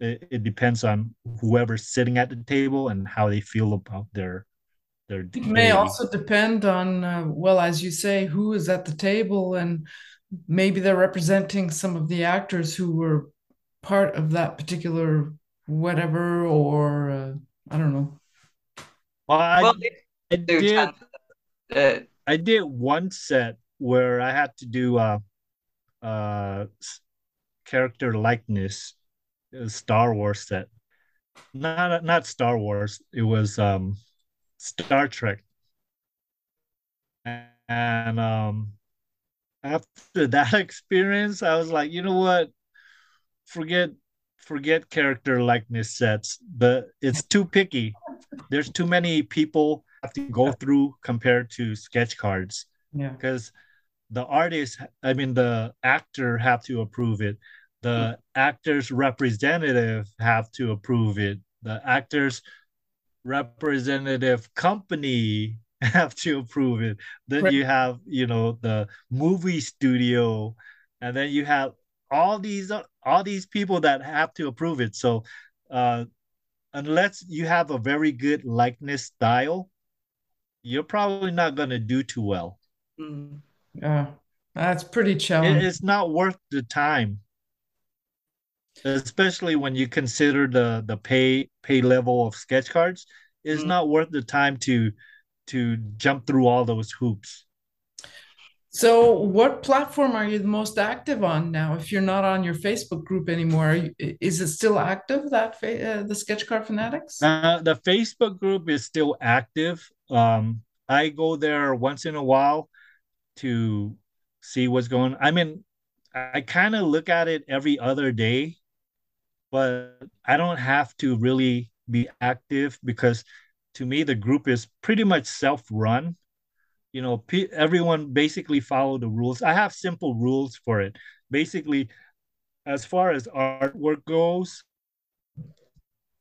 S3: It, it, depends on whoever's sitting at the table and how they feel about their their.
S1: It may also depend on uh, well, as you say, who is at the table and maybe they're representing some of the actors who were part of that particular whatever or uh, I don't know.
S3: Well, I, well, I did. Uh, I did one set where I had to do uh, uh, character likeness, Star Wars set. Not not Star Wars. It was um, Star Trek. And um, after <laughs> that experience, I was like, you know what? Forget forget character likeness sets, but it's too picky. There's too many people have to go through compared to sketch cards.
S1: Yeah.
S3: Because the artist, I mean the actor have to approve it. The actor's representative have to approve it. The actor's representative company <laughs> have to approve it. Then right. you have, you know, the movie studio, and then you have all these all these people that have to approve it. So uh, unless you have a very good likeness style, you're probably not going to do too well.
S1: Mm. Yeah, that's pretty challenging.
S3: It, it's not worth the time, especially when you consider the the pay pay level of sketch cards. It's mm. not worth the time to to jump through all those hoops.
S1: So, what platform are you the most active on now? If you're not on your Facebook group anymore, you, is it still active? That uh, the Sketch Card Fanatics?
S3: Uh, the Facebook group is still active. Um, I go there once in a while to see what's going. On. I mean, I kind of look at it every other day, but I don't have to really be active because to me the group is pretty much self-run you know p- everyone basically follow the rules i have simple rules for it basically as far as artwork goes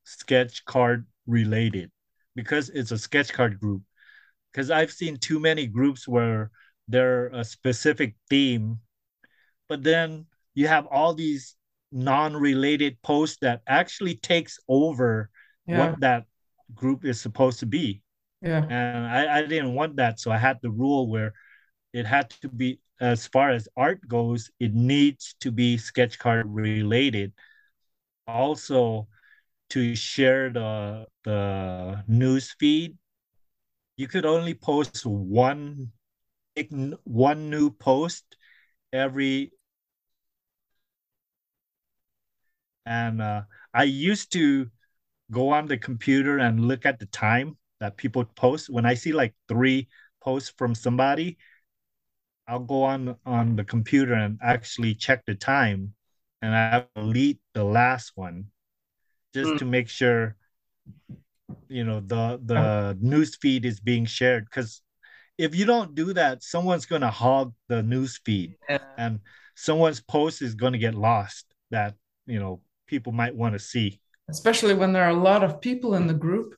S3: sketch card related because it's a sketch card group because i've seen too many groups where they're a uh, specific theme but then you have all these non-related posts that actually takes over yeah. what that group is supposed to be
S1: yeah.
S3: And I, I didn't want that. So I had the rule where it had to be, as far as art goes, it needs to be sketch card related. Also, to share the the news feed, you could only post one one new post every and uh, I used to go on the computer and look at the time that people post. When I see like three posts from somebody, I'll go on on the computer and actually check the time, and I delete the last one, just mm. to make sure, you know, the the news feed is being shared. Because if you don't do that, someone's gonna hog the news feed, yeah. and someone's post is gonna get lost. That you know people might want to see,
S1: especially when there are a lot of people in the group.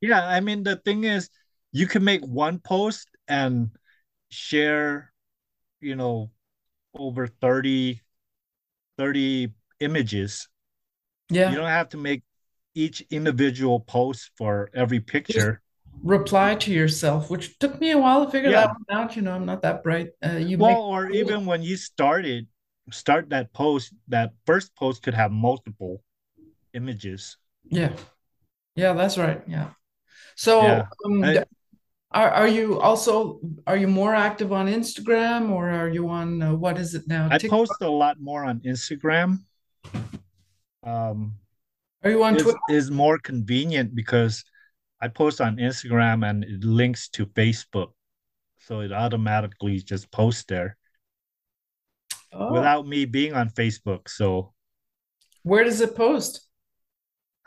S3: Yeah, I mean the thing is, you can make one post and share, you know, over 30, 30 images.
S1: Yeah.
S3: You don't have to make each individual post for every picture.
S1: Reply to yourself, which took me a while to figure yeah. that one out. You know, I'm not that bright. Uh, you
S3: well, or even when you started, start that post, that first post could have multiple images.
S1: Yeah. Yeah, that's right. Yeah. So, yeah. um, I, Are are you also are you more active on Instagram or are you on uh, what is it now?
S3: I
S1: TikTok?
S3: post a lot more on Instagram. Um,
S1: Are you on Twitter?
S3: is more convenient because I post on Instagram and it links to Facebook, so it automatically just posts there
S1: Oh,
S3: without me being on Facebook. So
S1: where does it post?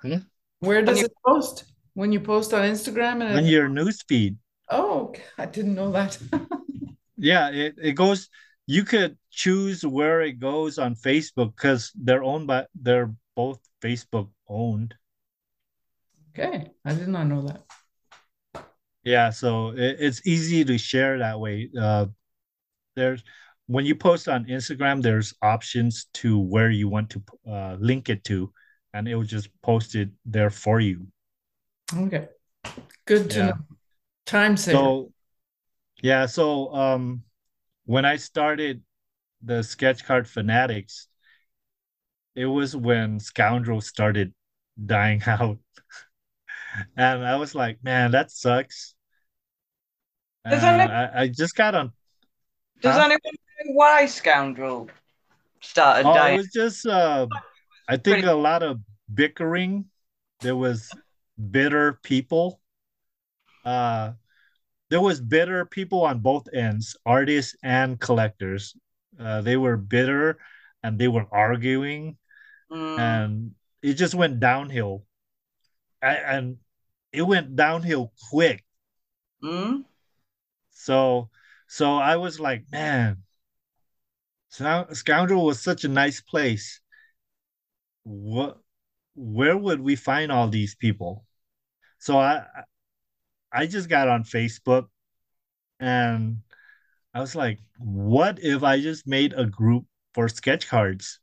S3: Hmm?
S1: Where does it post? When you post on Instagram and
S3: on
S1: it,
S3: your newsfeed,
S1: oh. I didn't know that. <laughs>
S3: yeah, it, it goes. You could choose where it goes on Facebook because they're owned by they're both Facebook owned.
S1: Okay, I did not know that.
S3: Yeah, so it, it's easy to share that way. Uh, there's when you post on Instagram, there's options to where you want to uh, link it to, and it will just post it there for you.
S1: Okay, good to
S3: Yeah.
S1: know. Time saver.
S3: So, yeah, so um, when I started the sketch card fanatics, it was when Scoundrel started dying <laughs> out, and I was like, man, that sucks.
S2: Does
S3: And
S2: any-
S3: I, I just got on
S2: Does
S3: Huh?
S2: anyone know why Scoundrel started
S3: Oh, it was just uh, I think a lot of bickering. There was bitter people. Uh, there was bitter people on both ends, artists and collectors. Uh, they were bitter and they were arguing,
S2: Mm,
S3: and it just went downhill. And it went downhill quick.
S2: mm,
S3: So, so I was like, man, Scoundrel was such a nice place. What, where would we find all these people? So I, I just got on Facebook, and I was like, what if I just made a group for sketch cards?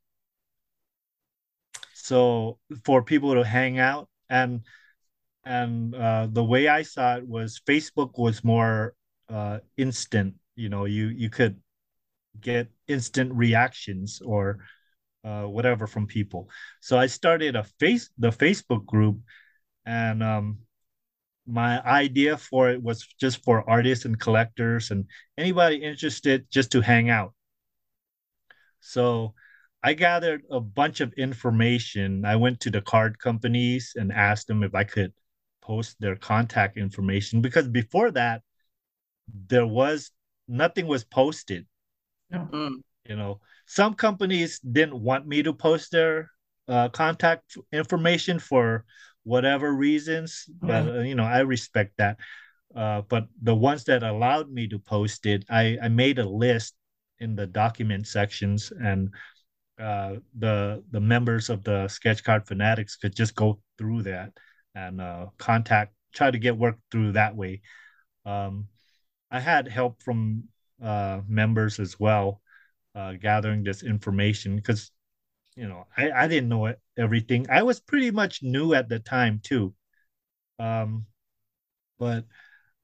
S3: So for people to hang out and and uh, the way I saw it was Facebook was more uh, instant. You know, you you could get instant reactions or uh, whatever from people. So I started a face the Facebook group, and um, my idea for it was just for artists and collectors and anybody interested just to hang out. So I gathered a bunch of information. I went to the card companies and asked them if I could post their contact information because before that there was nothing was posted
S2: mm.
S3: you know some companies didn't want me to post their uh, contact information for whatever reasons but uh, you know i respect that uh, but the ones that allowed me to post it i i made a list in the document sections and uh, the the members of the sketch card fanatics could just go through that and uh, contact try to get work through that way. Um, i had help from uh, members as well uh, gathering this information because you know I, I didn't know everything. I was pretty much new at the time too. Um, but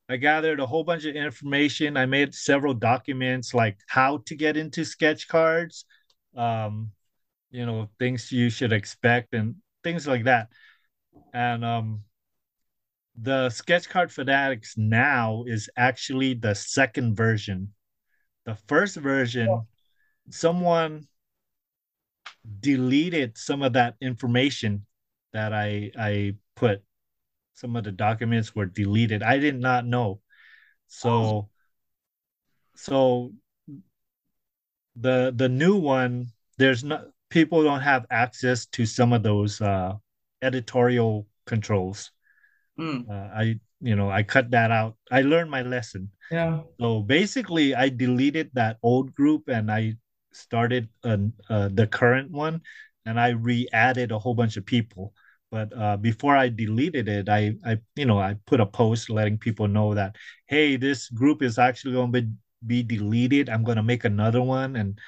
S3: i gathered a whole bunch of information. I made several documents like how to get into sketch cards um, you know things you should expect and things like that and um, the sketch card fanatics now is actually the second version the first version someone deleted some of that information that I I put. Some of the documents were deleted. I did not know. So so the the new one, there's not people don't have access to some of those uh editorial controls.
S2: Mm.
S3: Uh, I you know I cut that out. I learned my lesson.
S1: Yeah.
S3: So basically, I deleted that old group and I started uh, uh, the current one, and I re-added a whole bunch of people. But uh, before I deleted it, I, I, you know, I put a post letting people know that, hey, this group is actually going to be, be deleted. I'm going to make another one, and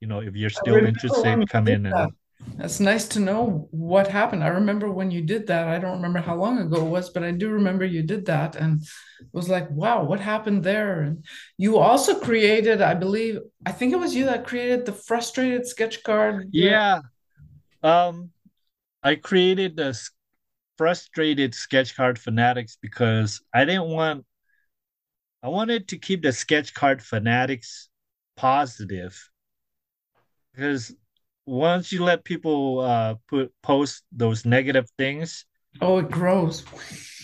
S3: you know, if you're still interested, come in
S1: that.
S3: and
S1: That's nice to know what happened. I remember when you did that. I don't remember how long ago it was, but I do remember you did that and it was like, wow, what happened there? And you also created, I believe, I think it was you that created the frustrated sketch card.
S3: Yeah. Um, I created the frustrated sketch card fanatics because I didn't want I wanted to keep the sketch card fanatics positive because once you let people uh put post those negative things
S1: oh it grows.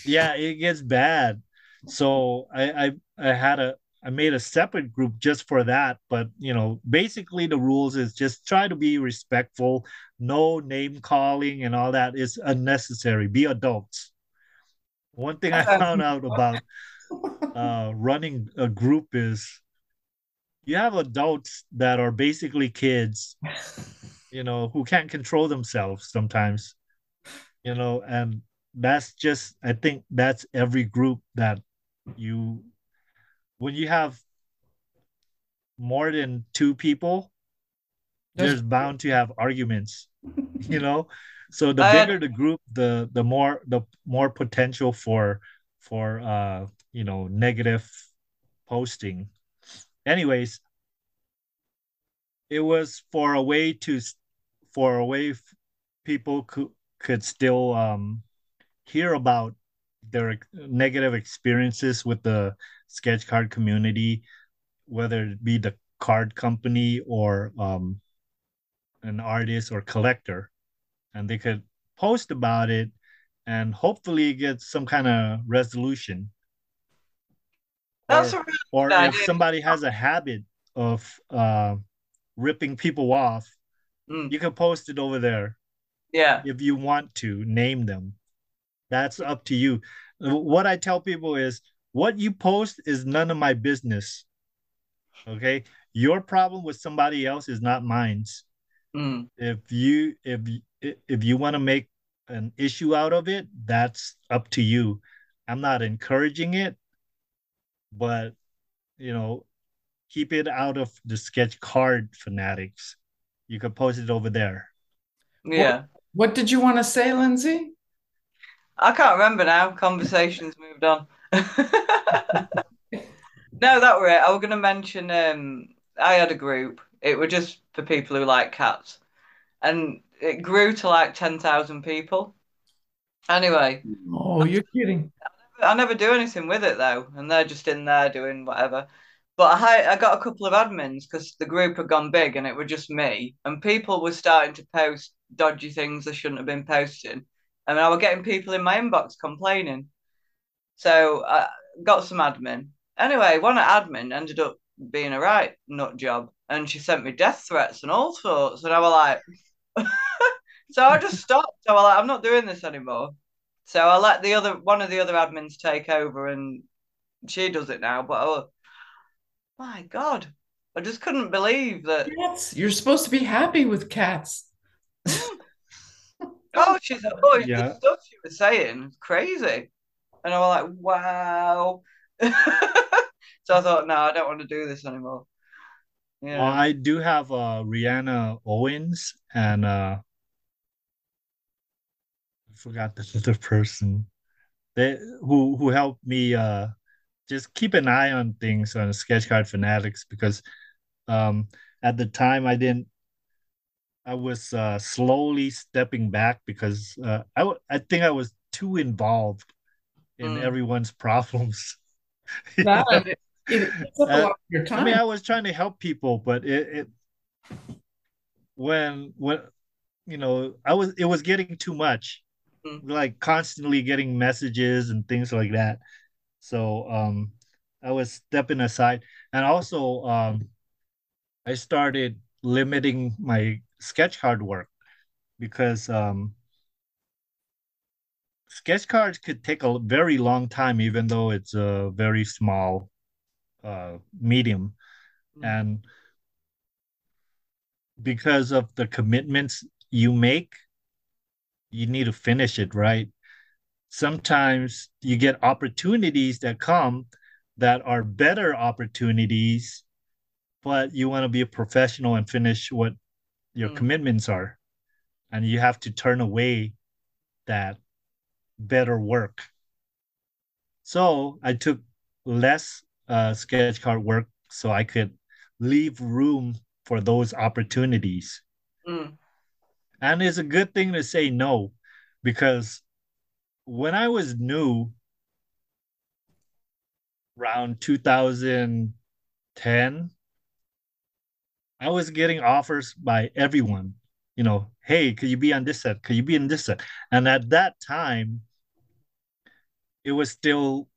S3: Yeah it gets bad. So I, I i had a i made a separate group just for that but you know basically the rules is just try to be respectful no name calling and all that is unnecessary. Be adults. One thing i <laughs> found out about uh running a group is you have adults that are basically kids you know who can't control themselves sometimes you know and that's just i think that's every group that you when you have more than two people there's, there's bound to have arguments <laughs> you know? So the bigger the group the the more the more potential for for uh you know negative posting anyways it was for a way to for a way people could could still um, hear about their negative experiences with the sketch card community, whether it be the card company or um, an artist or collector, and they could post about it and hopefully get some kind of resolution.
S2: That's
S3: or, or if somebody has a habit of uh, ripping people off, mm. you can post it over there.
S2: Yeah.
S3: If you want to name them, that's up to you. What I tell people is what you post is none of my business. Okay. Your problem with somebody else is not mine.
S2: Mm.
S3: If you if if you want to make an issue out of it, that's up to you. I'm not encouraging it, but you know, keep it out of the sketch card fanatics. You can post it over there.
S2: Yeah.
S1: What, what did you want to say, Lindsey?
S2: I can't remember now. Conversations moved on. <laughs> no, that were it. I was going to mention. Um, I had a group. It was just for people who like cats, and it grew to like ten thousand people. Anyway.
S1: Oh, you're kidding.
S2: I never, do anything with it though, and they're just in there doing whatever. But I I got a couple of admins because the group had gone big and it was just me, and people were starting to post dodgy things they shouldn't have been posting, and I was getting people in my inbox complaining. So I got some admin. Anyway, one admin ended up being a right nut job, and she sent me death threats and all sorts, and I was like, <laughs> so I just stopped. I was like, I'm not doing this anymore. So I let the other one of the other admins take over, and she does it now. But oh, my God, I just couldn't believe that.
S1: Cats. You're supposed to be happy with cats. <laughs>
S2: oh, she's oh, yeah. the stuff she was saying, crazy. And I was like, wow. <laughs> so I thought, no, I don't want to do this anymore.
S3: Yeah. Well, I do have uh, Rihanna Owens and uh, I forgot the other person they who who helped me uh just keep an eye on things on sketch card fanatics because um at the time i didn't i was uh slowly stepping back because uh I, I think i was too involved in mm. everyone's <laughs> problems
S1: that, it, it, uh,
S3: i mean i was trying to help people but it, it when when you know i was it was getting too much. Like constantly getting messages and things like that. So um, I was stepping aside, and also um, I started limiting my sketch card work because um, sketch cards could take a very long time, even though it's a very small uh, medium, mm-hmm. and because of the commitments you make, you need to finish it right sometimes you get opportunities that come that are better opportunities, but you want to be a professional and finish what your mm. commitments are. And you have to turn away that better work. So I took less uh, sketch card work so I could leave room for those opportunities.
S2: Mm.
S3: And it's a good thing to say no because when I was new, around 2010 i was getting offers by everyone you know hey could you be on this set? Could you be in this set? And at that time it was still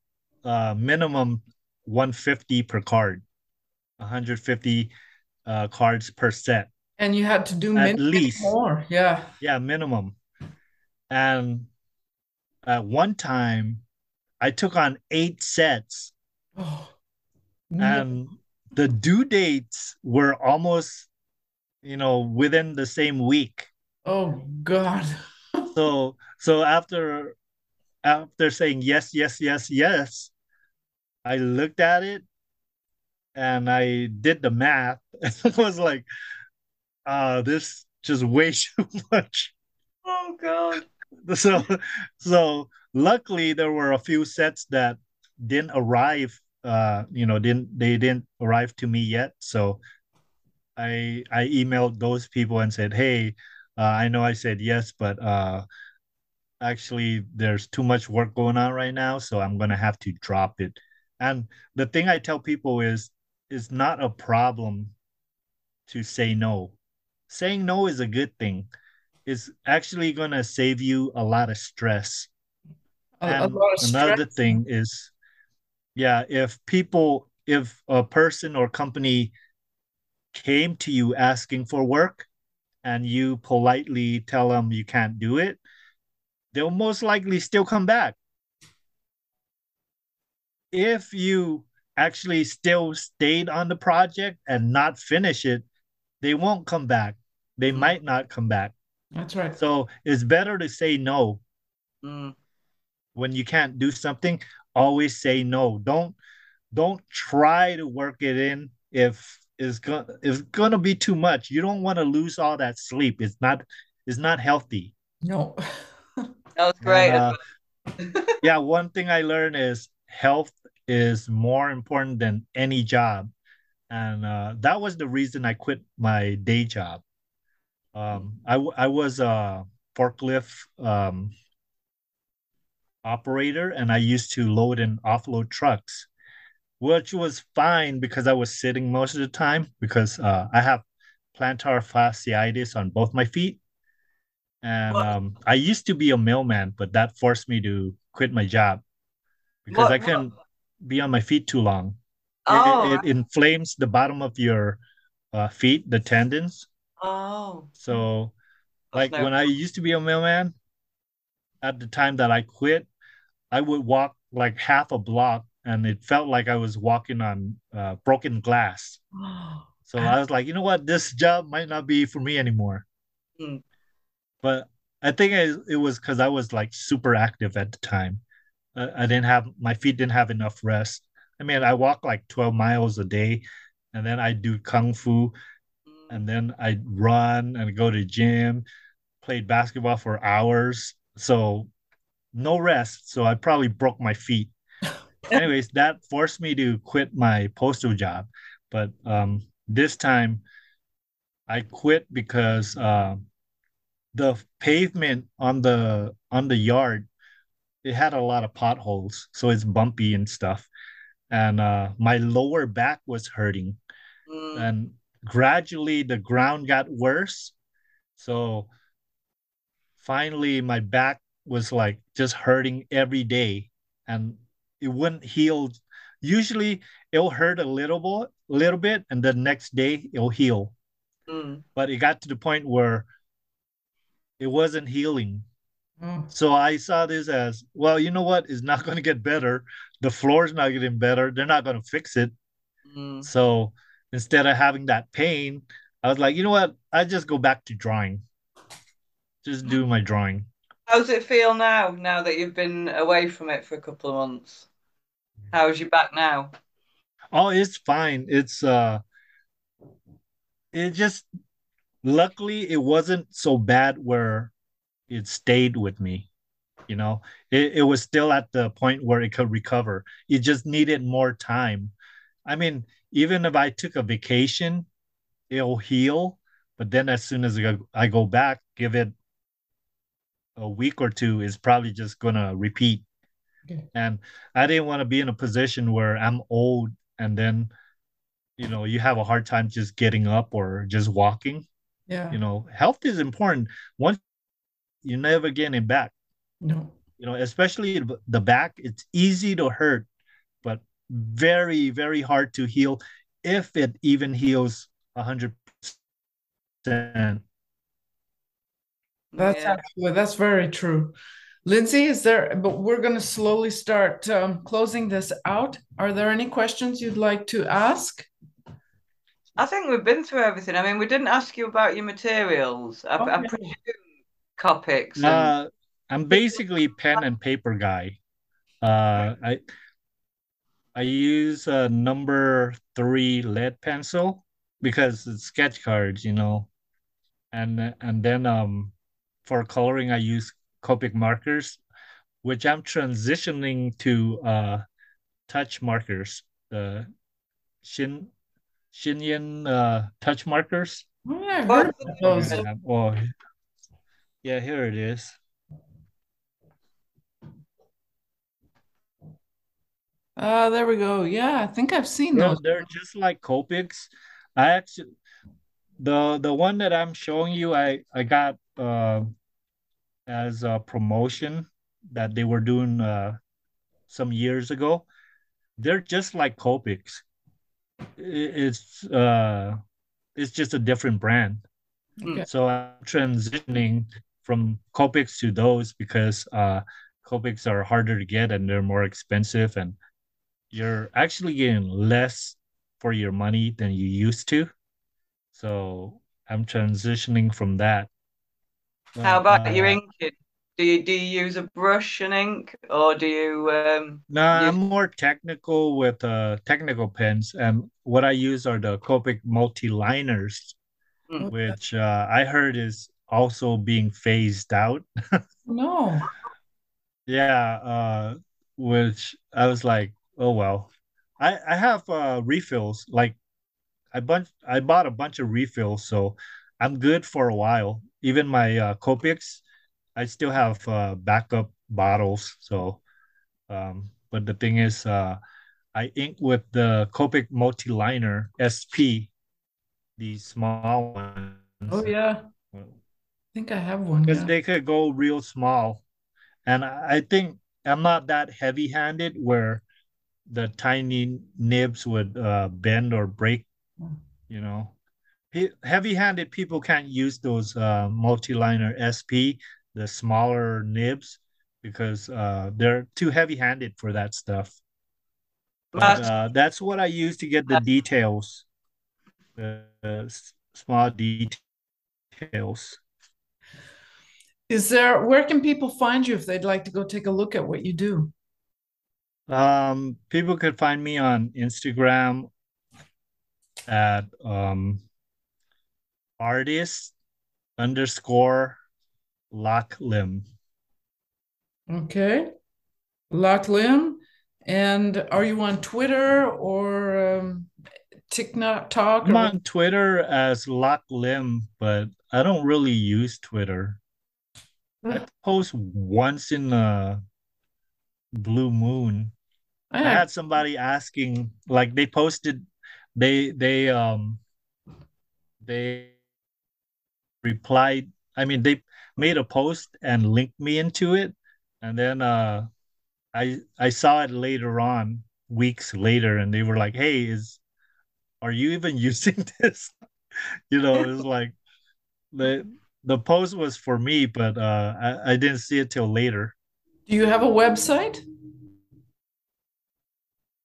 S3: uh minimum 150 per card 150 uh cards per set
S1: and you had to do
S3: at least
S1: more. Yeah.
S3: yeah minimum and at one time i took on eight sets
S1: Oh,
S3: and the due dates were almost you know within the same week
S1: oh God. <laughs>
S3: so so after after saying yes yes yes yes i looked at it and i did the math <laughs> it was like uh this just way <laughs> too much.
S2: Oh God.
S3: so so luckily there were a few sets that didn't arrive uh you know didn't they didn't arrive to me yet. So i i emailed those people and said hey uh, i know i said yes but uh actually there's too much work going on right now so i'm gonna have to drop it. And the thing i tell people is it's not a problem to say no saying no is a good thing it's actually gonna save you a lot of stress. And
S1: lot of
S3: another
S1: stress.
S3: thing is yeah if people if a person or company came to you asking for work and you politely tell them you can't do it they'll most likely still come back. If you actually still stayed on the project and not finish it they won't come back they
S2: Mm.
S3: might not come back
S1: That's right.
S3: so it's better to say no
S2: Mm.
S3: when you can't do something always say no don't don't try to work it in if it's gonna it's gonna be too much you don't want to lose all that sleep it's not it's not healthy
S1: No. <laughs>
S2: That was great.
S3: And, uh, <laughs> yeah one thing i learned is health is more important than any job and uh, that was the reason i quit my day job um, I, I was a forklift um, operator and i used to load and offload trucks which was fine because i was sitting most of the time because uh, i have plantar fasciitis on both my feet. And um, i used to be a mailman but that forced me to quit my job because
S2: What-
S3: i couldn't be on my feet too long. It-
S2: Oh,
S3: it, it inflames the bottom of your uh, feet the tendons
S2: oh.
S3: so like when i used to be a mailman at the time that i quit i would walk like half a block and it felt like i was walking on uh, broken glass <gasps> so i was like you know what this job might not be for me anymore
S2: Hmm.
S3: but i think it, it was because i was like super active at the time I, I didn't have my feet didn't have enough rest i mean i walk like 12 miles a day and then i do kung fu
S2: Mm.
S3: And then I'd run and go to gym played basketball for hours. So no rest so i probably broke my feet. <laughs> Anyways that forced me to quit my postal job but um this time i quit because uh, the pavement on the on the yard it had a lot of potholes so it's bumpy and stuff. And uh my lower back was hurting.
S2: Mm.
S3: and gradually the ground got worse. So finally my back was like just hurting every day and it wouldn't heal. Usually it'll hurt a little bit little bit and the next day it'll heal.
S2: Mm.
S3: but it got to the point where it wasn't healing.
S1: Oh,
S3: so i saw this as well you know what? It's not going to get better. The floor's not getting better. They're not going to fix it.
S2: Mm.
S3: so instead of having that pain, I was like, you know what? I just go back to drawing. Just do my drawing.
S2: How's it feel now, now that you've been away from it for a couple of months? How's your back now?
S3: Oh, it's fine. It's uh it just luckily it wasn't so bad where it stayed with me. You know, it, it was still at the point where it could recover. It just needed more time. I mean, even if I took a vacation, it'll heal. But then as soon as I go, back, give it a week or two, it's probably just gonna repeat. Okay. And I didn't want to be in a position where I'm old and then, you know, you have a hard time just getting up or just walking.
S1: Yeah.
S3: You know, health is important. Once you're never get it back.
S1: No.
S3: You know, especially the back, it's easy to hurt, very, very hard to heal if it even heals a hundred percent.
S1: That's yeah. actually that's very true. Lindsey, is there, but we're going to slowly start um, closing this out. Are there any questions you'd like to ask?
S2: I think we've been through everything. I mean, we didn't ask you about your materials. I, okay. I presume Copics. And...
S3: Uh, I'm basically pen and paper guy. Uh, I I use a number three lead pencil because it's sketch cards, you know, and and then um for coloring I use Copic markers, which I'm transitioning to uh, touch markers, the Shin ShinHan uh, touch markers.
S1: Oh, yeah, heard of those.
S3: Yeah, well, yeah, here it is.
S1: Uh, there we go. Yeah, I think I've seen
S3: yeah,
S1: those.
S3: They're just like Copics. I actually the the one that I'm showing you, I I got uh as a promotion that they were doing uh, some years ago. They're just like Copics. It's uh, it's just a different brand. Okay. So I'm transitioning from Copics to those because uh, Copics are harder to get and they're more expensive, and you're actually getting less for your money than you used to. So I'm transitioning from that
S2: how about uh, your inking? Do you do you use a brush and ink, or do you? Um,
S3: no, use... I'm more technical with uh, technical pens, and what I use are the Copic multi-liners, mm. which uh, I heard is also being phased out. <laughs>
S1: no.
S3: Yeah, uh, which I was like, oh well. I I have uh, refills. Like, I bunch I bought a bunch of refills, so I'm good for a while even my uh, Copics, I still have uh, backup bottles. So, um, but the thing is, uh, I ink with the Copic multi-liner SP, the small ones.
S1: Oh yeah, I think I have one.
S3: Because
S1: yeah.
S3: they could go real small, and I think I'm not that heavy-handed where the tiny nibs would uh, bend or break. You know, heavy-handed people can't use those uh, multi-liner SP, the smaller nibs, because uh, they're too heavy-handed for that stuff. But uh, that's what I use to get the details, the small details.
S1: Is there where can people find you if they'd like to go take a look at what you do?
S3: Um, people could find me on Instagram at um, artist underscore Lak Lim.
S1: Okay. Lak Lim. And are you on Twitter or um, TikTok?
S3: I'm on Twitter as Lak Lim, but I don't really use Twitter. I post once in a blue moon. I, had somebody asking, like they posted, they they um they replied. I mean, they made a post and linked me into it, and then uh, I I saw it later on, weeks later, and they were like, "Hey, is are you even <laughs> using this?" <laughs> you know, it's like the the post was for me, but uh, I I didn't see it till later.
S1: Do you have a website?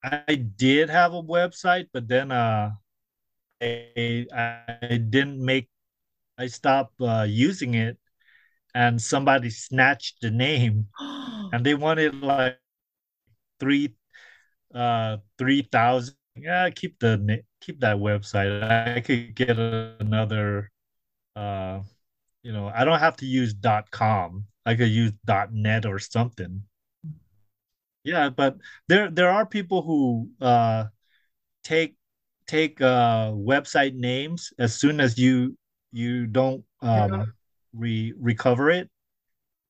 S3: I did have a website, but then uh, I I didn't make I stopped uh, using it, and somebody snatched the name, <gasps> and they wanted like three, uh, three thousand. Yeah, keep the keep that website. I could get another. Uh, you know, I don't have to use .com. I could use .net or something. Yeah, but there there are people who uh, take take uh, website names as soon as you you don't um, yeah. re recover it,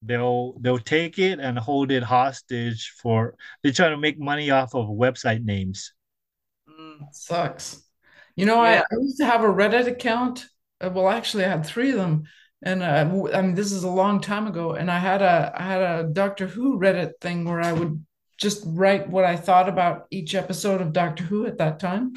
S3: they'll they'll take it and hold it hostage for they try to make money off of website names.
S1: Mm. Sucks. You know, yeah. I, I, used to have a Reddit account. Uh, well, actually, I had three of them, and uh, I mean, this is a long time ago. And I had a I had a Doctor Who Reddit thing where I would just write what I thought about each episode of Doctor Who at that time.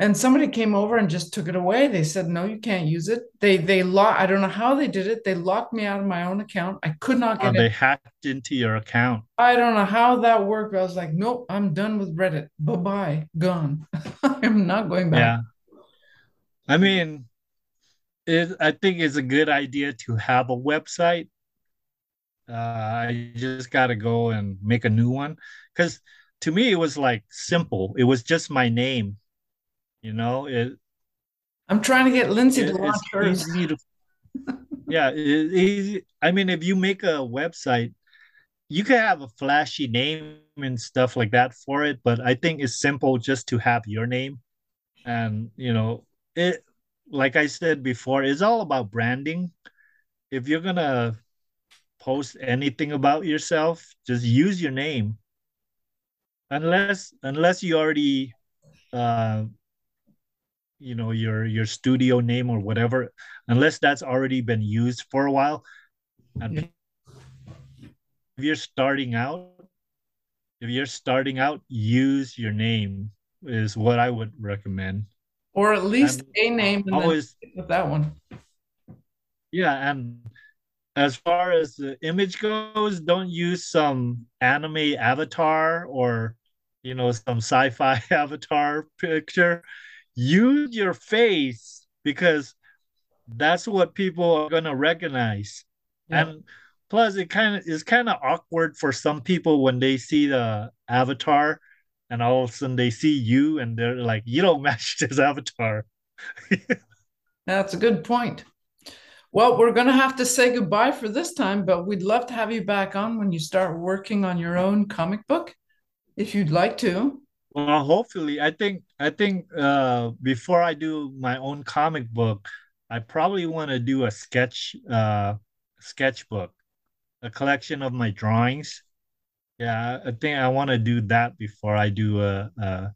S1: And somebody came over and just took it away. They said no you can't use it. They they locked i don't know how they did it. They locked me out of my own account. I could not get
S3: it they hacked into your account.
S1: I don't know how that worked. I was like nope i'm done with reddit. Bye-bye. Gone. <laughs> I'm not going back. Yeah.
S3: I mean it, i think it's a good idea to have a website uh, i just gotta go and make a new one because to me it was like simple it was just my name you know, it.
S1: I'm trying to get Lindsey it, to launch hers. To, <laughs>
S3: yeah, it, it, I mean, if you make a website, you can have a flashy name and stuff like that for it, but I think it's simple just to have your name, and you know, it. Like I said before, it's all about branding. If you're gonna post anything about yourself, just use your name. Unless unless you already uh, you know your your studio name or whatever unless that's already been used for a while. And if you're starting out if you're starting out use your name is what i would recommend.
S1: Or at least and a name always with that one.
S3: Yeah and as far as the image goes don't use some anime avatar or you know some sci-fi <laughs> avatar picture use your face because that's what people are gonna recognize. Yeah. And plus it kind of is kind of awkward for some people when they see the avatar and all of a sudden they see you and they're like, you don't <laughs> match this avatar. <laughs>
S1: That's a good point. Well, we're going to have to say goodbye for this time, but we'd love to have you back on when you start working on your own comic book, if you'd like to.
S3: Well, hopefully, I think I think uh, before I do my own comic book, I probably want to do a sketch uh, sketchbook, a collection of my drawings. Yeah, I think I want to do that before I do a, a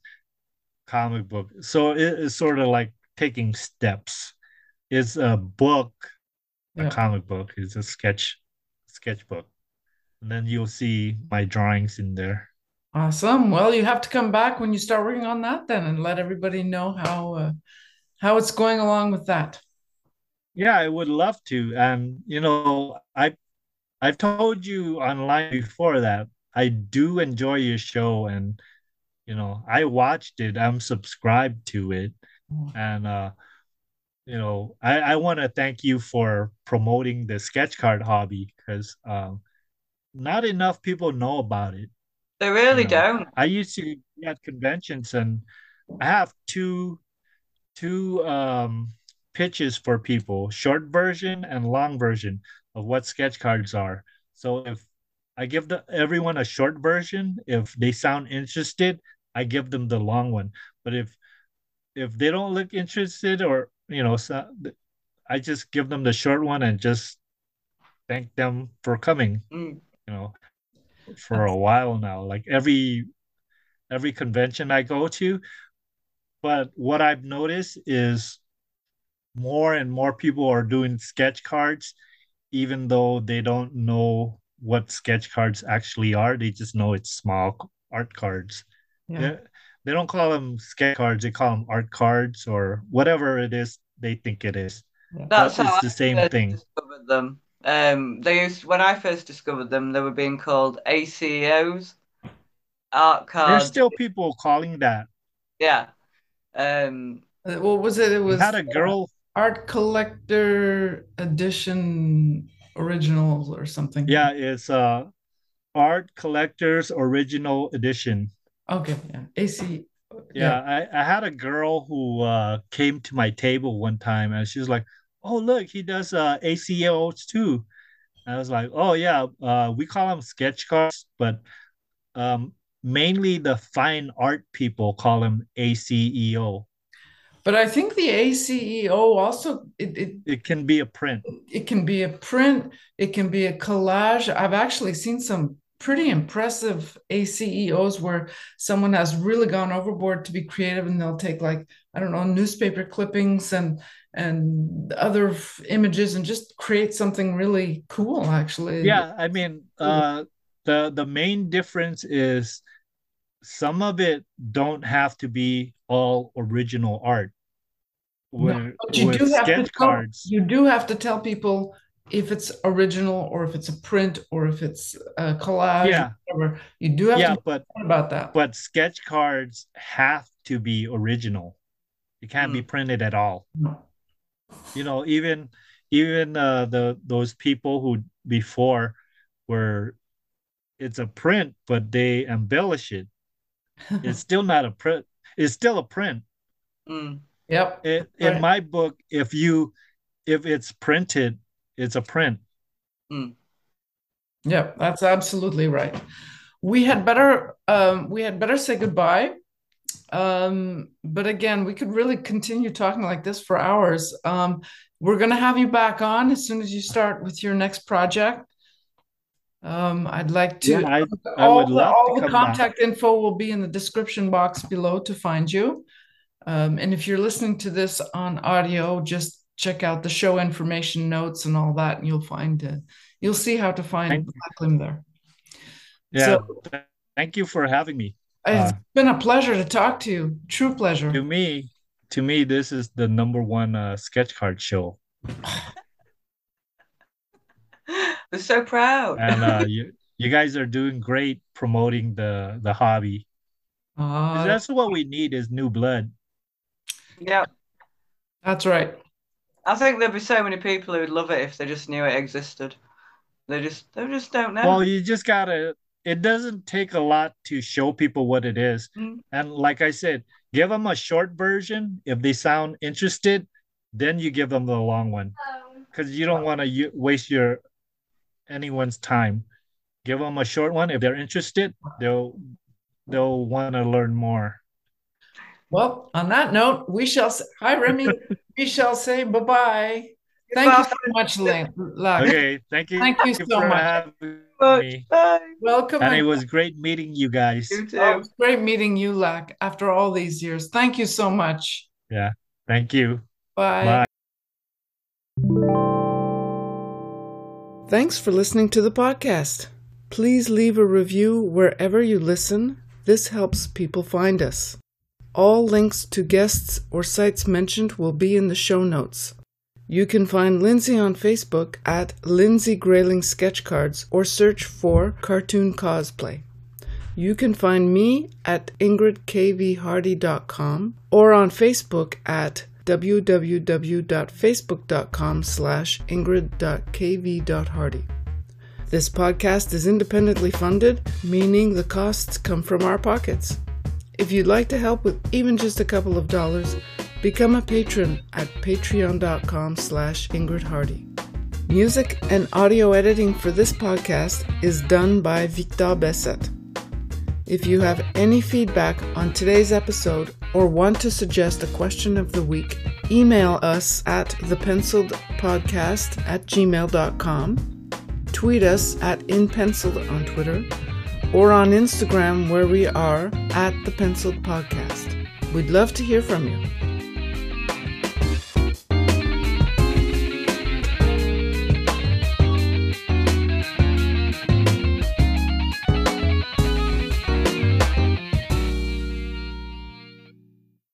S3: comic book. So it is sort of like taking steps. It's a book, a yeah. comic book. It's a sketch sketchbook, and then you'll see my drawings in there.
S1: Awesome. Well, you have to come back when you start working on that then and let everybody know how uh, how it's going along with that.
S3: Yeah, I would love to. And you know, I I've told you online before that I do enjoy your show and you know, I watched it. I'm subscribed to it. Mm. And uh you know, I, I want to thank you for promoting the sketch card hobby because um, not enough people know about it.
S2: They really you know, don't.
S3: I used to be at conventions and I have two two um pitches for people, short version and long version of what sketch cards are. So if I give the, everyone a short version, if they sound interested, I give them the long one. But if if they don't look interested or you know, so, I just give them the short one and just thank them for coming. Mm. You know, for a while now, like every every convention I go to. But what I've noticed is more and more people are doing sketch cards, even though they don't know what sketch cards actually are. They just know it's small art cards. Yeah. They, they don't call them sketch cards, they call them art cards or whatever it is they think it is. Yeah. That's how it's the same thing.
S2: Discovered them. Um, they used when I first discovered them, they were being called ACOs, art cards.
S3: There's still people calling that.
S2: Yeah. Um,
S1: uh, what was it? It was
S3: had a girl
S1: art collector edition originals or something.
S3: Yeah, it's uh art collectors original edition.
S1: Okay, yeah, AC.
S3: Yeah, yeah. I, I had a girl who uh came to my table one time and she was like, oh look, he does uh ACOs too. I was like, oh yeah, uh, we call them sketch cards, but um, mainly the fine art people call them ACEO.
S1: But I think the ACEO also it, it
S3: It can be a print.
S1: it can be a print, it can be a collage. I've actually seen some pretty impressive ACEOs where someone has really gone overboard to be creative and they'll take like I don't know newspaper clippings and and other f- images and just create something really cool actually.
S3: Yeah, I mean, uh, the the main difference is some of it don't have to be all original art.
S1: No, but you do have to tell,
S3: cards,
S1: you do have to tell people if it's original or if it's a print or if it's a collage
S3: Yeah.
S1: whatever. You do have
S3: yeah,
S1: to
S3: but
S1: about that.
S3: but sketch cards have to be original. It can't be printed at all.
S1: No.
S3: You know, even even uh, the those people who before were it's a print, but they embellish it. <laughs> It's still not a print. It's still a print.
S2: Mm.
S1: Yep.
S3: It,
S1: Right.
S3: In my book, if you if it's printed, it's a print.
S1: Yeah, that's absolutely right. We had better um, we had better say goodbye. Um, but again, we could really continue talking like this for hours. Um, we're going to have you back on as soon as you start with your next project. Um, I'd like to.
S3: Yeah, I, I
S1: all
S3: would
S1: the,
S3: love
S1: all
S3: to
S1: the
S3: come back.
S1: contact info will be in the description box below to find you. Um, and if you're listening to this on audio, just check out the show information notes and all that, and you'll find uh, you'll see how to find
S3: Thank-
S1: Lak Lim there.
S3: Yeah.
S1: So-
S3: thank you for having me.
S1: It's
S3: Uh,
S1: been a pleasure to talk to you. True pleasure.
S3: To me, to me, this is the number one uh, sketch card show, <laughs>
S2: We're so proud.
S3: and uh, <laughs> you you guys are doing great promoting the the hobby.
S1: Uh,
S3: that's what we need is new blood.
S2: yeah.
S1: that's right.
S2: I think there'd be so many people who'd love it if they just knew it existed. They just they just don't know.
S3: Well, you just gotta. It doesn't take a lot to show people what it is,
S2: Mm.
S3: and like I said, give them a short version. If they sound interested, then you give them the long one, because you don't want to waste your anyone's time. Give them a short one. If they're interested, they'll they'll want to learn more.
S1: Well, on that note, we shall say, hi, Remy. <laughs> we shall say bye bye. Thank you so much, Lane.
S3: Okay, thank you.
S1: Thank you so
S3: for
S1: much.
S2: Much.
S3: me.
S2: Bye.
S1: Welcome.
S3: And it was great meeting you guys.
S2: You too.
S1: Oh, it was great meeting you, Lak, after all these years. Thank you so much.
S3: Yeah, thank you.
S1: Bye.
S3: Bye.
S1: Thanks for listening to the podcast. Please leave a review wherever you listen. This helps people find us. All links to guests or sites mentioned will be in the show notes. You can find Lindsey on Facebook at Lindsey Greyling Sketchcards or search for Cartoon Cosplay. You can find me at ingridkvhardy.com or on Facebook at www.facebook.com slash ingrid.kv.hardy. This podcast is independently funded, meaning the costs come from our pockets. If you'd like to help with even just a couple of dollars, become a patron at patreon.com slash Ingrid Hardy. Music and audio editing for this podcast is done by Victor Besset. If you have any feedback on today's episode or want to suggest a question of the week, email us at thepenciledpodcast at gmail.com, tweet us at inpenciled on Twitter, or on Instagram where we are at the Pencilled Podcast. We'd love to hear from you.